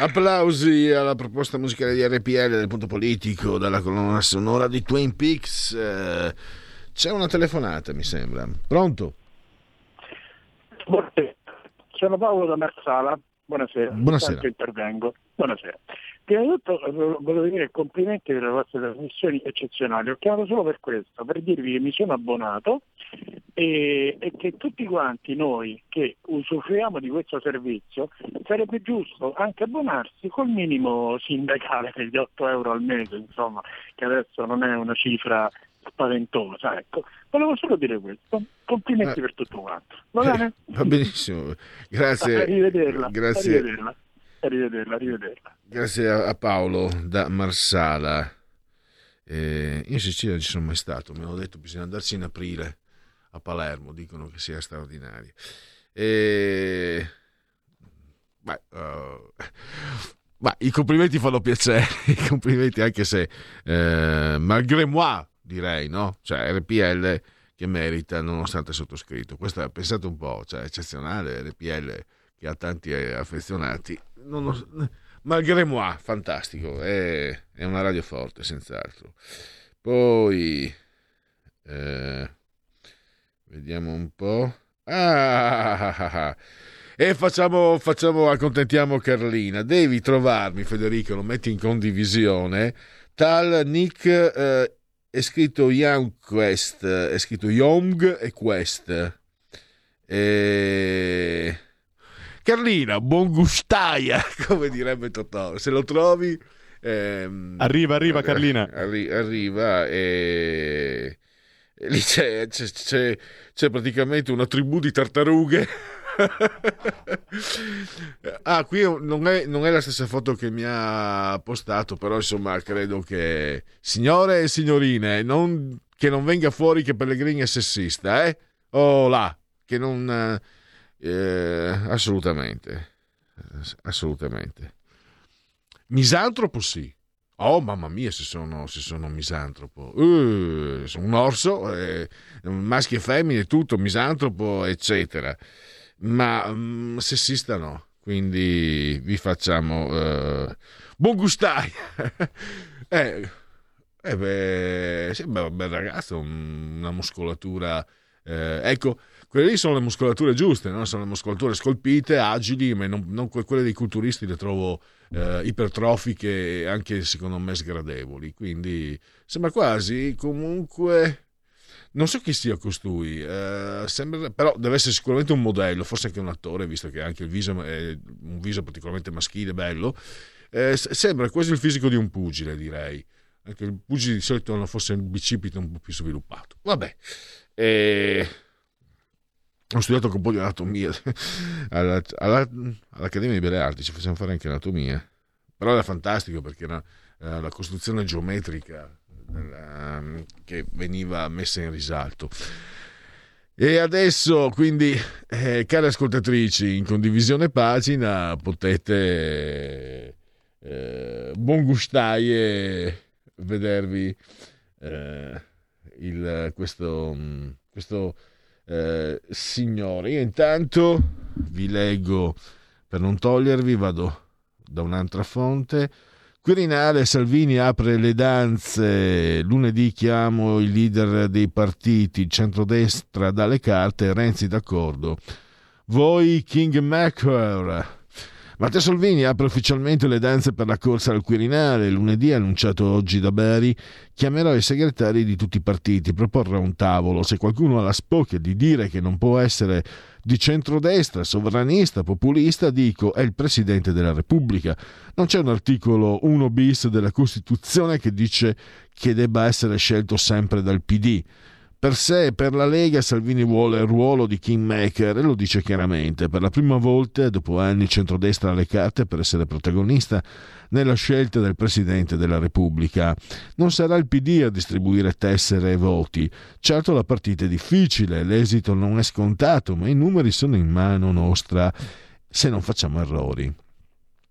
Applausi alla proposta musicale di RPL del punto politico dalla colonna sonora di Twin Peaks. Eh, c'è una telefonata, mi sembra. Pronto?
Sono Paolo da Marsala. Buonasera.
Buonasera.
Buonasera. Prima di tutto eh, volevo dire complimenti per le vostre trasmissioni eccezionali. Ho chiamato solo per questo, per dirvi che mi sono abbonato e, e che tutti quanti noi che usufruiamo di questo servizio sarebbe giusto anche abbonarsi col minimo sindacale degli 8 euro al mese, insomma, che adesso non è una cifra spaventosa. Ecco. Volevo solo dire questo. Complimenti
Eh.
per tutto quanto. Va bene?
Va benissimo, grazie.
Arrivederla.
Grazie.
Arrivederla. Arrivederla, arrivederla.
Grazie a Paolo da Marsala. Eh, in Sicilia ci sono mai stato, mi hanno detto bisogna andarci in aprile a Palermo, dicono che sia straordinario. E... Beh, eh, ma i complimenti fanno piacere, i complimenti anche se eh, malgré moi direi, no? Cioè RPL che merita nonostante sottoscritto. Questo pensate un po', cioè eccezionale RPL che ha tanti eh, affezionati. Non lo- malgré moi, fantastico, è, è una radio forte senz'altro. Poi eh, vediamo un po'. Ah. E facciamo, facciamo, accontentiamo Carlina. Devi trovarmi, Federico, lo metti in condivisione. Tal Nick eh, è scritto Young Quest, è scritto Young e Quest. E... Carlina, buon gustaia, come direbbe Totò. Se lo trovi... ehm,
Arriva, arriva, Carlina.
arri- arriva e... e lì c'è, c'è- c'è- c'è praticamente una tribù di tartarughe. ah, qui non è, non è la stessa foto che mi ha postato, però insomma credo che... Signore e signorine, non- che non venga fuori che Pellegrini è sessista, eh? Oh là, che non... eh, assolutamente, assolutamente. Misantropo sì. Oh mamma mia se sono, se sono misantropo. Eh, sono un orso, eh, maschi e femmine, tutto, misantropo, eccetera. Ma mm, sessista no. Quindi vi facciamo... eh, buon gustai! eh, eh beh, sembra un bel ragazzo, un- una muscolatura... eh, ecco, quelle lì sono le muscolature giuste, no? sono le muscolature scolpite, agili, ma non, non que- quelle dei culturisti le trovo eh, ipertrofiche e anche secondo me sgradevoli. Quindi sembra quasi comunque. Non so chi sia costui, eh, sembra- però deve essere sicuramente un modello, forse anche un attore, visto che anche il viso è un viso particolarmente maschile, bello. Eh, sembra quasi il fisico di un pugile, direi. Anche il pugile di solito hanno forse il bicipite un po' più sviluppato. Vabbè. Eh, ho studiato un po' di anatomia alla- alla- all'Accademia di Belle Arti, ci facevano fare anche anatomia, però era fantastico perché era eh, la costruzione geometrica della- che veniva messa in risalto. E adesso, quindi, eh, care ascoltatrici, in condivisione pagina potete eh, buon gustaie vedervi eh, il- questo, mm, questo eh, signore. Io intanto vi leggo, per non togliervi, vado da un'altra fonte. Quirinale, Salvini apre le danze. Lunedì chiamo il leader dei partiti, centrodestra dalle carte, Renzi d'accordo. Voi Kingmaker. Matteo Salvini apre ufficialmente le danze per la corsa al Quirinale. Lunedì, annunciato oggi da Beri, chiamerò i segretari di tutti i partiti, proporrò un tavolo. Se qualcuno ha la spocchia di dire che non può essere di centrodestra, sovranista, populista, dico è il Presidente della Repubblica. Non c'è un articolo 1 bis della Costituzione che dice che debba essere scelto sempre dal PD. Per sé e per la Lega Salvini vuole il ruolo di kingmaker e lo dice chiaramente. Per la prima volta, dopo anni, centrodestra alle carte per essere protagonista nella scelta del Presidente della Repubblica. Non sarà il PD a distribuire tessere e voti. Certo la partita è difficile, l'esito non è scontato, ma i numeri sono in mano nostra se non facciamo errori.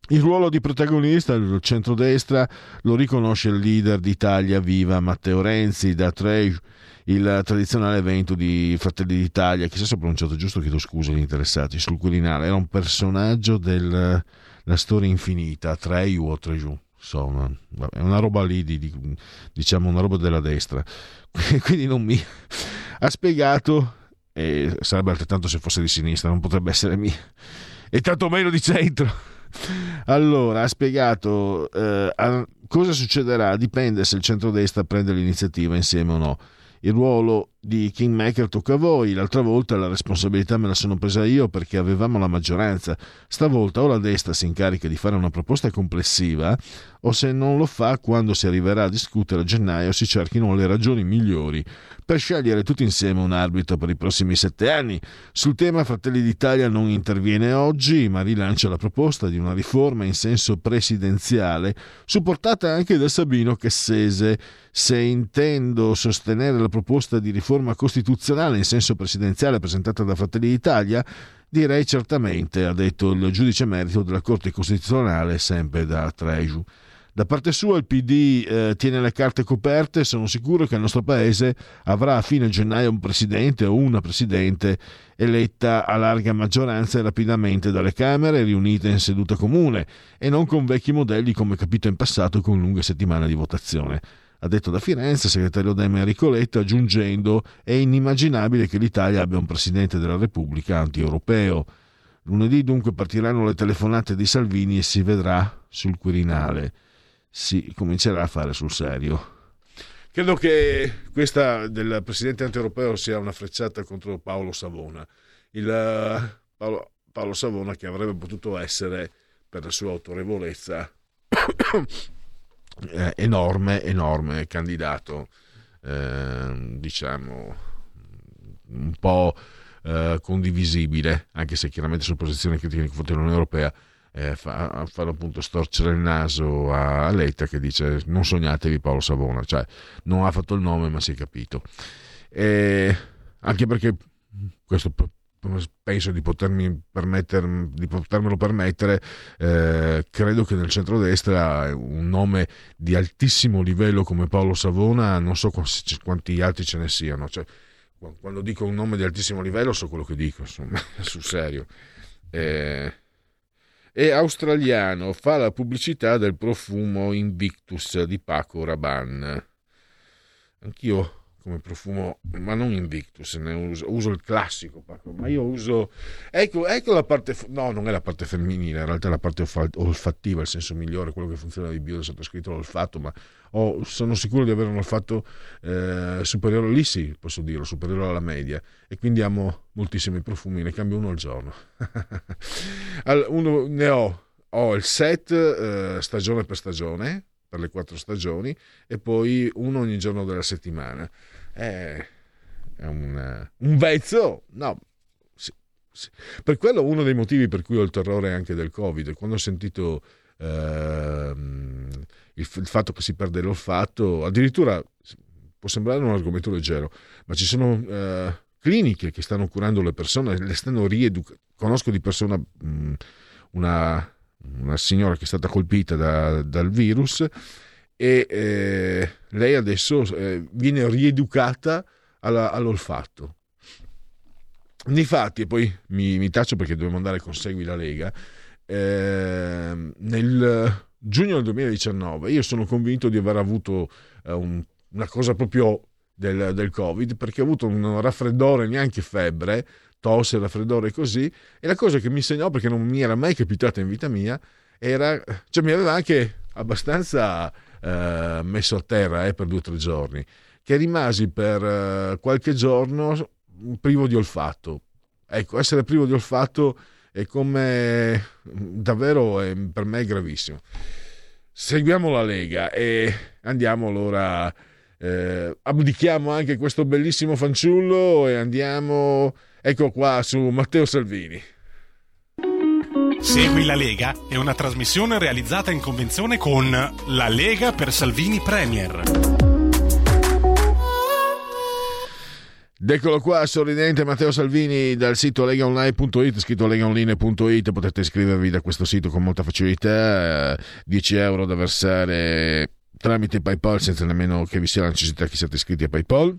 Il ruolo di protagonista del centrodestra lo riconosce il leader d'Italia Viva Matteo Renzi da tre il tradizionale evento di Fratelli d'Italia, chissà se ho pronunciato giusto, chiedo scusa agli interessati, sul Quirinale, era un personaggio del, la storia infinita, tre giù o tre giù. Insomma, è una roba lì, di, di, diciamo una roba della destra. Quindi non mi ha spiegato, e sarebbe altrettanto se fosse di sinistra, non potrebbe essere mia, e tanto meno di centro. Allora, ha spiegato eh, cosa succederà, dipende se il centrodestra prende l'iniziativa insieme o no. Il ruolo di Kingmaker tocca a voi, l'altra volta la responsabilità me la sono presa io perché avevamo la maggioranza. Stavolta o la destra si incarica di fare una proposta complessiva o se non lo fa quando si arriverà a discutere a gennaio si cerchino le ragioni migliori per scegliere tutti insieme un arbitro per i prossimi sette anni. Sul tema Fratelli d'Italia non interviene oggi, ma rilancia la proposta di una riforma in senso presidenziale, supportata anche da Sabino Cassese. Se intendo sostenere la proposta di riforma costituzionale in senso presidenziale presentata da Fratelli d'Italia, direi certamente, ha detto il giudice merito della Corte Costituzionale, sempre da Treju. Da parte sua il PD eh, tiene le carte coperte, sono sicuro che il nostro Paese avrà a fine gennaio un presidente o una presidente eletta a larga maggioranza e rapidamente dalle Camere riunite in seduta comune e non con vecchi modelli come capito in passato con lunghe settimane di votazione. Ha detto da Firenze, segretario Demme Enrico Letta, aggiungendo è inimmaginabile che l'Italia abbia un presidente della Repubblica anti-europeo. Lunedì dunque partiranno le telefonate di Salvini e si vedrà sul Quirinale si comincerà a fare sul serio. Credo che questa del presidente anti-europeo sia una frecciata contro Paolo Savona. Il, eh, Paolo, Paolo Savona che avrebbe potuto essere, per la sua autorevolezza, eh, enorme, enorme candidato, eh, diciamo, un po' eh, condivisibile, anche se chiaramente su posizioni critiche nei confronti dell'Unione Europea, eh, fa, fanno appunto storcere il naso a Letta che dice non sognatevi Paolo Savona, cioè non ha fatto il nome ma si è capito. E anche perché questo penso di, potermi di potermelo permettere, eh, credo che nel centrodestra un nome di altissimo livello come Paolo Savona, non so quanti altri ce ne siano. Cioè, quando dico un nome di altissimo livello so quello che dico, insomma, sul serio. Eh, è australiano, fa la pubblicità del profumo Invictus di Paco Rabanne. Anch'io come profumo, ma non Invictus, ne uso, uso il classico ma io uso... Ecco, ecco la parte... No, non è la parte femminile, in realtà è la parte olfattiva, il senso migliore, quello che funziona di bio, è stato scritto l'olfatto, ma ho, sono sicuro di avere un olfatto eh, superiore, lì sì, posso dirlo, superiore alla media e quindi amo moltissimi profumi, ne cambio uno al giorno. uno, ne ho, ho il set eh, stagione per stagione, per le quattro stagioni, e poi uno ogni giorno della settimana. È, è un, un vezzo, no, per quello uno dei motivi per cui ho il terrore anche del Covid. Quando ho sentito eh, il, il fatto che si perde l'olfatto, addirittura può sembrare un argomento leggero, ma ci sono eh, cliniche che stanno curando le persone, le stanno rieducando. Conosco di persona mh, una, una, signora che è stata colpita da, dal virus e eh, lei adesso eh, viene rieducata alla, all'olfatto. Difatti, e poi mi, mi taccio perché dobbiamo andare con Segui la Lega, eh, nel giugno del 2019 io sono convinto di aver avuto eh, un, una cosa proprio del, del, Covid perché ho avuto un raffreddore, neanche febbre, tosse, raffreddore così e la cosa che mi segnò perché non mi era mai capitata in vita mia era, cioè mi aveva anche abbastanza eh, messo a terra eh, per due o tre giorni che rimasi per eh, qualche giorno privo di olfatto ecco essere privo di olfatto è come davvero è, per me è gravissimo. Seguiamo la Lega e andiamo allora, eh, abdichiamo anche questo bellissimo fanciullo e andiamo, ecco qua, su Matteo Salvini.
Segui la Lega è una trasmissione realizzata in convenzione con La Lega per Salvini Premier.
Eccolo qua, sorridente Matteo Salvini dal sito legaonline.it, scritto legaonline.it, potete iscrivervi da questo sito con molta facilità, 10 euro da versare tramite PayPal senza nemmeno che vi sia la necessità che siate iscritti a PayPal.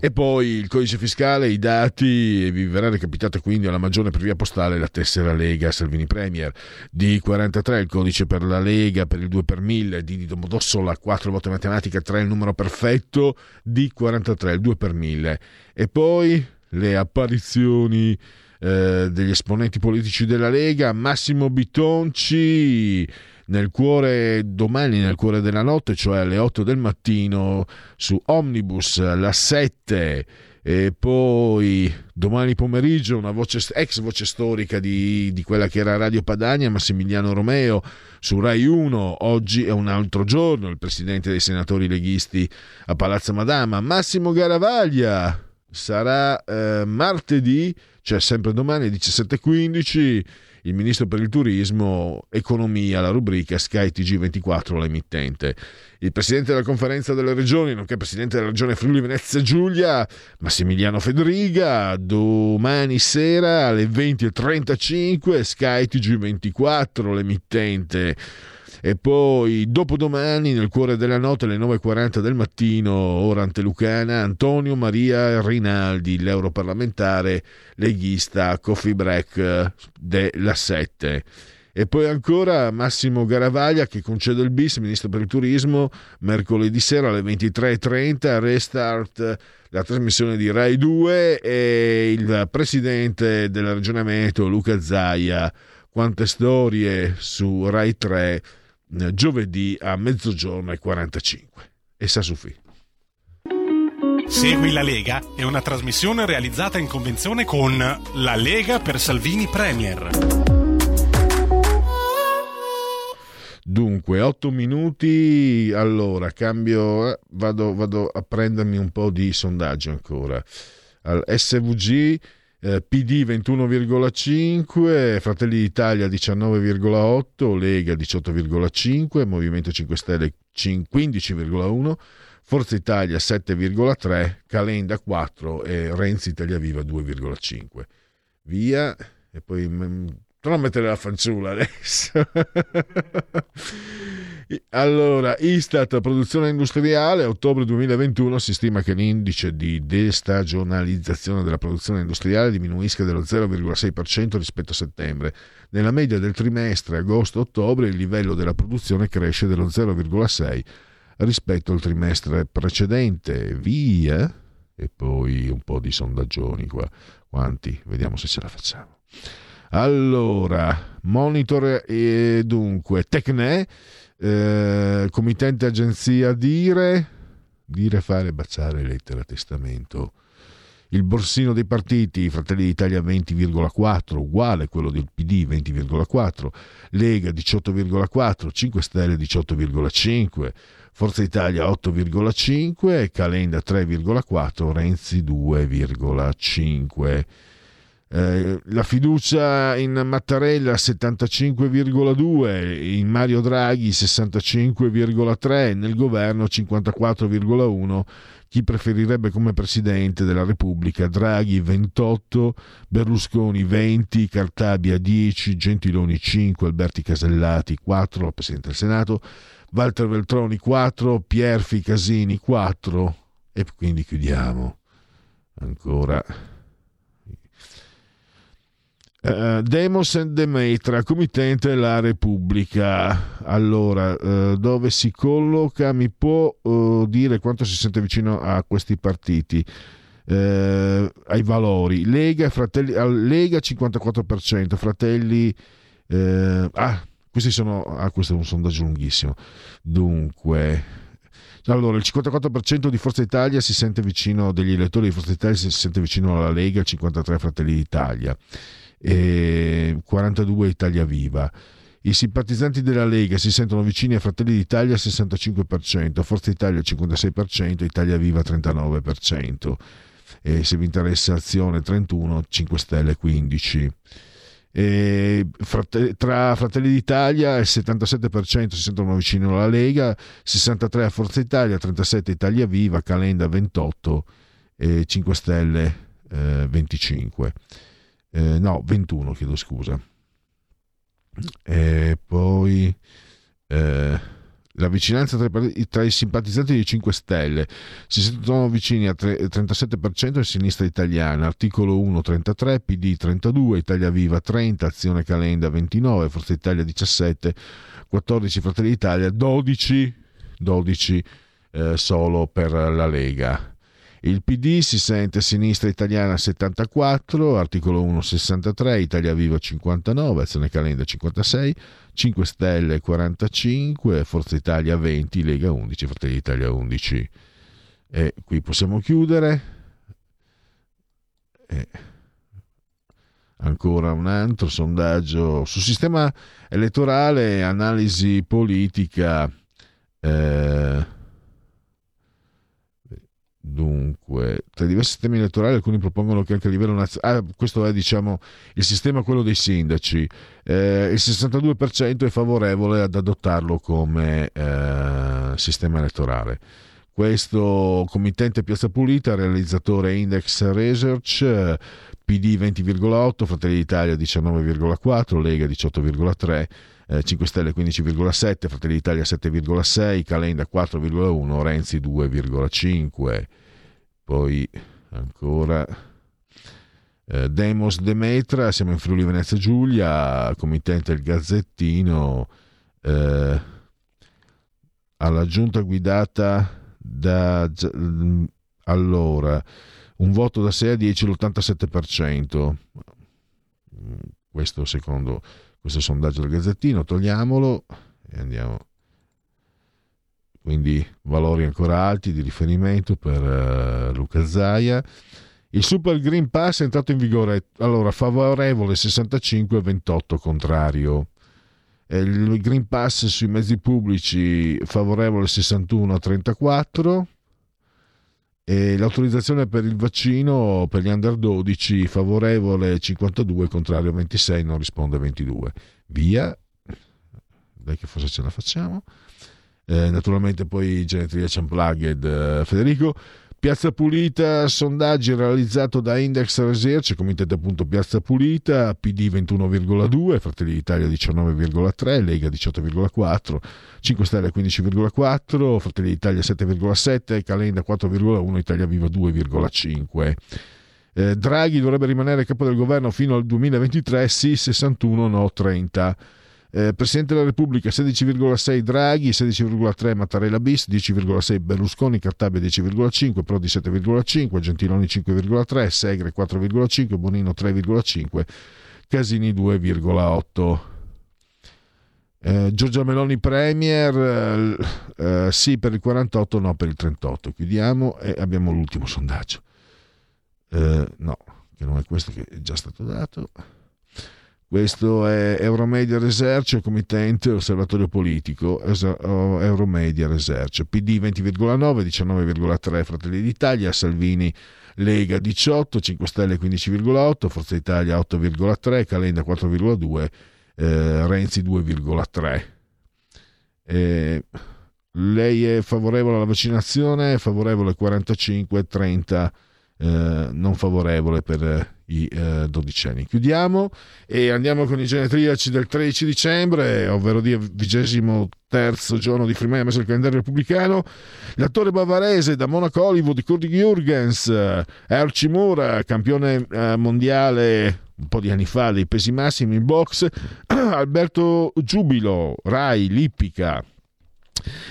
E poi il codice fiscale, i dati, vi verrà recapitata quindi alla maggiore per via postale la tessera Lega Salvini Premier. D43 il codice per la Lega per il 2 per 1000, D di Domodossola 4 voto matematica 3 il numero perfetto, D43 il 2 per 1000. E poi le apparizioni eh, degli esponenti politici della Lega, Massimo Bitonci nel cuore domani nel cuore della notte, cioè alle 8 del mattino su Omnibus, la 7 e poi domani pomeriggio una voce, ex voce storica di, di, quella che era Radio Padania, Massimiliano Romeo, su Rai 1, oggi è un altro giorno, il presidente dei senatori leghisti a Palazzo Madama, Massimo Garavaglia, sarà eh, martedì, cioè sempre domani 17.15, il ministro per il turismo, economia, la rubrica Sky TG24, l'emittente. Il presidente della conferenza delle regioni, nonché presidente della regione Friuli Venezia Giulia, Massimiliano Federiga, domani sera alle 20.35 Sky TG24, l'emittente e poi dopodomani nel cuore della notte alle 9.40 del mattino ora antelucana Antonio Maria Rinaldi l'europarlamentare leghista coffee break della 7 e poi ancora Massimo Garavaglia che concede il bis, ministro per il turismo, mercoledì sera alle 23.30, restart la trasmissione di Rai 2 e il presidente della regione Veneto, Luca Zaia, quante storie su Rai 3 eh, giovedì a mezzogiorno e 45. E Sasufi.
Segui la Lega è una trasmissione realizzata in convenzione con La Lega per Salvini Premier.
Dunque, 8 minuti, allora cambio, eh, vado, vado a prendermi un po' di sondaggio ancora. Al SVG eh, PD 21,5, Fratelli d'Italia 19,8, Lega 18,5, Movimento 5 Stelle 15,1, Forza Italia 7,3, Calenda 4 e Renzi Italia Viva 2,5. Via e poi mm, mettere la fanciulla adesso. Allora, Istat, produzione industriale, ottobre 2021 si stima che l'indice di destagionalizzazione della produzione industriale diminuisca dello 0,6% rispetto a settembre. Nella media del trimestre agosto-ottobre il livello della produzione cresce dello 0,6% rispetto al trimestre precedente. Via! E poi un po' di sondaggioni qua. Quanti? Vediamo se ce la facciamo. Allora, monitor e dunque, Tecne eh, committente agenzia dire, dire fare baciare lettera testamento. Il borsino dei partiti, Fratelli d'Italia 20,4, uguale a quello del PD 20,4, Lega 18,4, 5 Stelle 18,5, Forza Italia 8,5, Calenda 3,4, Renzi 2,5. Eh, la fiducia in Mattarella 75,2, in Mario Draghi 65,3, nel governo 54,1. Chi preferirebbe come presidente della Repubblica? Draghi 28, Berlusconi 20, Cartabia 10, Gentiloni 5, Alberti Casellati 4, presidente del Senato, Walter Veltroni 4, Pierfi Casini 4 e quindi chiudiamo ancora Uh, Demos and Demetra, committente La Repubblica. Allora, uh, dove si colloca? Mi può uh, dire quanto si sente vicino a questi partiti? ai valori. Lega, fratelli, Lega 54%, Fratelli... ah, questi sono, ah, questo è un sondaggio lunghissimo. Dunque, allora, il 54% di Forza Italia si sente vicino, degli elettori di Forza Italia si sente vicino alla Lega, il 53% Fratelli d'Italia e 42 Italia Viva. I simpatizzanti della Lega si sentono vicini a Fratelli d'Italia al 65%, Forza Italia al 56%, Italia Viva al 39%. E se vi interessa Azione 31, 5 Stelle 15. E tra Fratelli d'Italia il 77% si sentono vicino alla Lega, 63 a Forza Italia, 37 Italia Viva, Calenda 28 e 5 Stelle eh, 25 eh, no 21 chiedo scusa. E poi eh, la vicinanza tra i, tra i simpatizzanti dei 5 Stelle. Si sentono vicini a tre- 37% a sinistra italiana, articolo 1 33, PD 32, Italia Viva 30, Azione Calenda 29, Forza Italia 17, 14 Fratelli d'Italia, 12, 12 eh, solo per la Lega. Il PD si sente sinistra italiana 74, articolo 1 63, Italia Viva 59, Azione Calenda 56, 5 Stelle 45, Forza Italia 20, Lega 11, Fratelli d'Italia 11. E qui possiamo chiudere. E ancora un altro sondaggio sul sistema elettorale, analisi politica. Eh, Dunque, tra i diversi sistemi elettorali alcuni propongono che anche a livello nazionale, ah, questo è diciamo il sistema quello dei sindaci, eh, il 62% è favorevole ad adottarlo come eh, sistema elettorale. Questo committente Piazza Pulita, realizzatore Index Research, PD 20,8, Fratelli d'Italia 19,4, Lega 18,3. 5 Stelle 15,7, Fratelli d'Italia 7,6, Calenda 4,1, Renzi 2,5. Poi ancora eh, Demos Demetra, siamo in Friuli Venezia Giulia, committente Il Gazzettino, eh, alla giunta guidata da... Allora, un voto da 6 a 10 l'87%. Questo secondo questo sondaggio del Gazzettino, togliamolo e andiamo. Quindi valori ancora alti di riferimento per uh, Luca Zaia. Il Super Green Pass è entrato in vigore, allora favorevole 65 28 contrario. Il Green Pass sui mezzi pubblici favorevole 61 34 e l'autorizzazione per il vaccino per gli under 12 favorevole 52 contrario 26 non risponde 22 via dai che forse ce la facciamo eh, naturalmente poi Genetria Unplugged eh, Federico Piazza Pulita, sondaggi realizzato da Index Research, comitato appunto Piazza Pulita, PD 21,2, Fratelli d'Italia 19,3, Lega 18,4, 5 Stelle 15,4, Fratelli d'Italia 7,7, Calenda 4,1, Italia Viva 2,5. Eh, Draghi dovrebbe rimanere capo del governo fino al 2023, sì 61, no 30. Eh, Presidente della Repubblica 16,6 Draghi, 16,3 Mattarella bis, 10,6 Berlusconi, Cartabia 10,5, Prodi 7,5, Gentiloni 5,3, Segre 4,5, Bonino 3,5, Casini 2,8. Eh, Giorgia Meloni Premier, eh, eh, sì per il 48, no per il 38. Chiudiamo e abbiamo l'ultimo sondaggio. Eh, no, che non è questo che è già stato dato. Questo è Euromedia Research, committente osservatorio politico, Euromedia Research, PD 20,9, 19,3 Fratelli d'Italia, Salvini Lega 18, 5 Stelle 15,8, Forza Italia 8,3, Calenda 4,2, eh, Renzi 2,3. Eh, lei è favorevole alla vaccinazione, favorevole 45, 30 eh, non favorevole per i eh, dodicenni. Chiudiamo e andiamo con i genetriaci del 13 dicembre, ovvero di vigesimo terzo giorno di Freeman messo il calendario repubblicano. L'attore bavarese da Monaco Hollywood, Kurt Jürgens, Erci Mura, campione eh, mondiale un po' di anni fa dei pesi massimi in box, Alberto Giubilo, Rai, Lippica,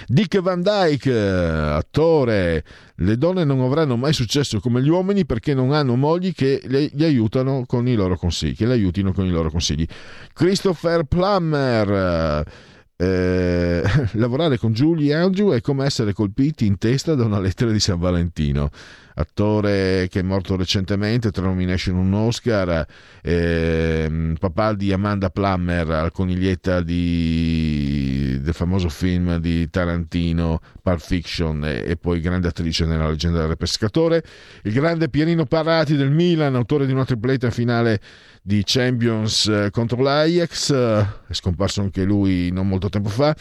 Dick Van Dyke, attore, le donne non avranno mai successo come gli uomini perché non hanno mogli che le, li aiutano con i loro consigli, che le aiutino con i loro consigli. Christopher Plummer, eh, lavorare con Julie Andrew è come essere colpiti in testa da una lettera di San Valentino attore che è morto recentemente, tra nomination un Oscar, eh, papà di Amanda Plummer, al coniglietta di, del famoso film di Tarantino, Pulp Fiction, e, e, poi grande attrice nella leggenda del pescatore, il grande Pierino Parati del Milan, autore di una tripletta finale di Champions eh, contro l'Ajax, è scomparso anche lui non molto tempo fa,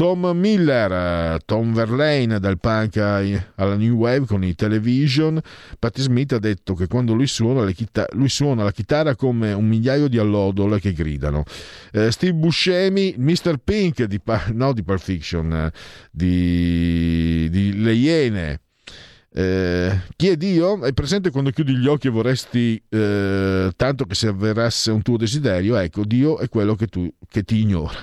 Tom Miller, Tom Verlaine dal punk alla New Wave con i Television. Patti Smith ha detto che quando lui suona, chitar- lui suona la chitarra come un migliaio di allodole che gridano. Eh, Steve Buscemi, Mr. Pink di, no, di Pulp Fiction, di, di Le Iene. Eh, chi è Dio? È presente quando chiudi gli occhi e vorresti eh, tanto che si avverasse un tuo desiderio? Ecco, Dio è quello che, tu, che ti ignora.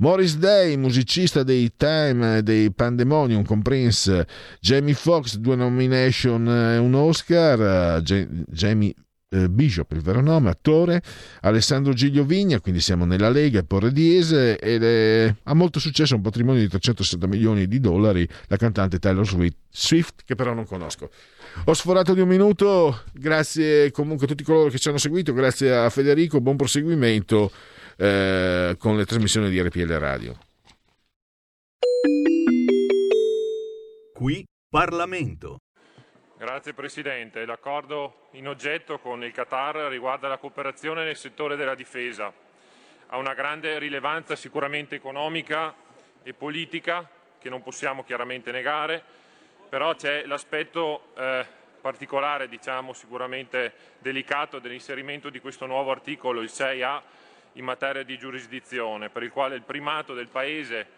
Morris Day, musicista dei Time, dei Pandemonium con Prince, Jamie Foxx, due nomination e un Oscar, Jamie eh, Bishop, il vero nome, attore, Alessandro Giglio Vigna, quindi siamo nella Lega, Porrediese ed è, ha molto successo, un patrimonio di 360 milioni di dollari, la cantante Taylor Swift che però non conosco. Ho sforato di un minuto, grazie comunque a tutti coloro che ci hanno seguito, grazie a Federico, buon proseguimento eh, con le trasmissioni di RPL Radio.
Qui Parlamento.
Grazie Presidente. L'accordo in oggetto con il Qatar riguarda la cooperazione nel settore della difesa. Ha una grande rilevanza sicuramente economica e politica che non possiamo chiaramente negare, però c'è l'aspetto eh, particolare, diciamo sicuramente delicato dell'inserimento di questo nuovo articolo, il 6A, in materia di giurisdizione, per il quale il primato del Paese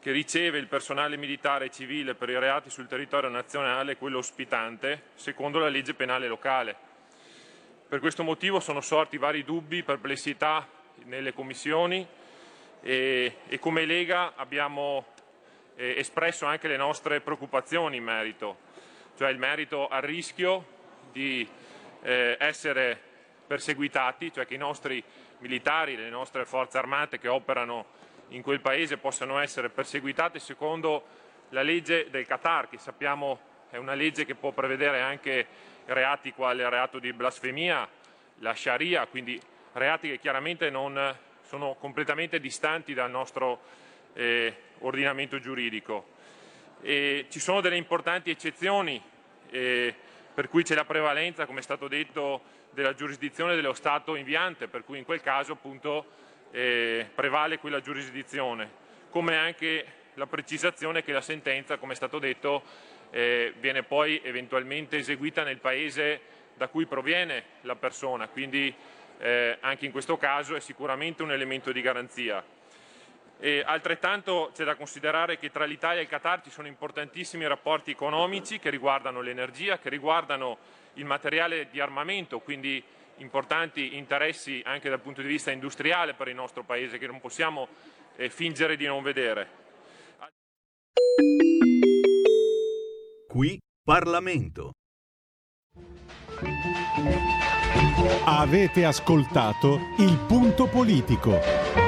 che riceve il personale militare e civile per i reati sul territorio nazionale è quello ospitante, secondo la legge penale locale. Per questo motivo sono sorti vari dubbi, perplessità nelle commissioni e, e come Lega abbiamo eh, espresso anche le nostre preoccupazioni in merito, cioè il merito al rischio di eh, essere perseguitati, cioè che i nostri militari, le nostre forze armate che operano in quel paese possano essere perseguitate secondo la legge del Qatar, che sappiamo è una legge che può prevedere anche reati quali il reato di blasfemia, la Sharia, quindi reati che chiaramente non sono completamente distanti dal nostro eh, ordinamento giuridico. E ci sono delle importanti eccezioni eh, per cui c'è la prevalenza, come è stato detto, della giurisdizione dello Stato inviante, per cui in quel caso appunto eh, prevale quella giurisdizione, come anche la precisazione che la sentenza, come è stato detto, eh, viene poi eventualmente eseguita nel paese da cui proviene la persona, quindi eh, anche in questo caso è sicuramente un elemento di garanzia. E altrettanto c'è da considerare che tra l'Italia e il Qatar ci sono importantissimi rapporti economici che riguardano l'energia, che riguardano il materiale di armamento, quindi importanti interessi anche dal punto di vista industriale per il nostro Paese che non possiamo eh, fingere di non vedere.
Qui Parlamento.
Avete ascoltato il punto politico.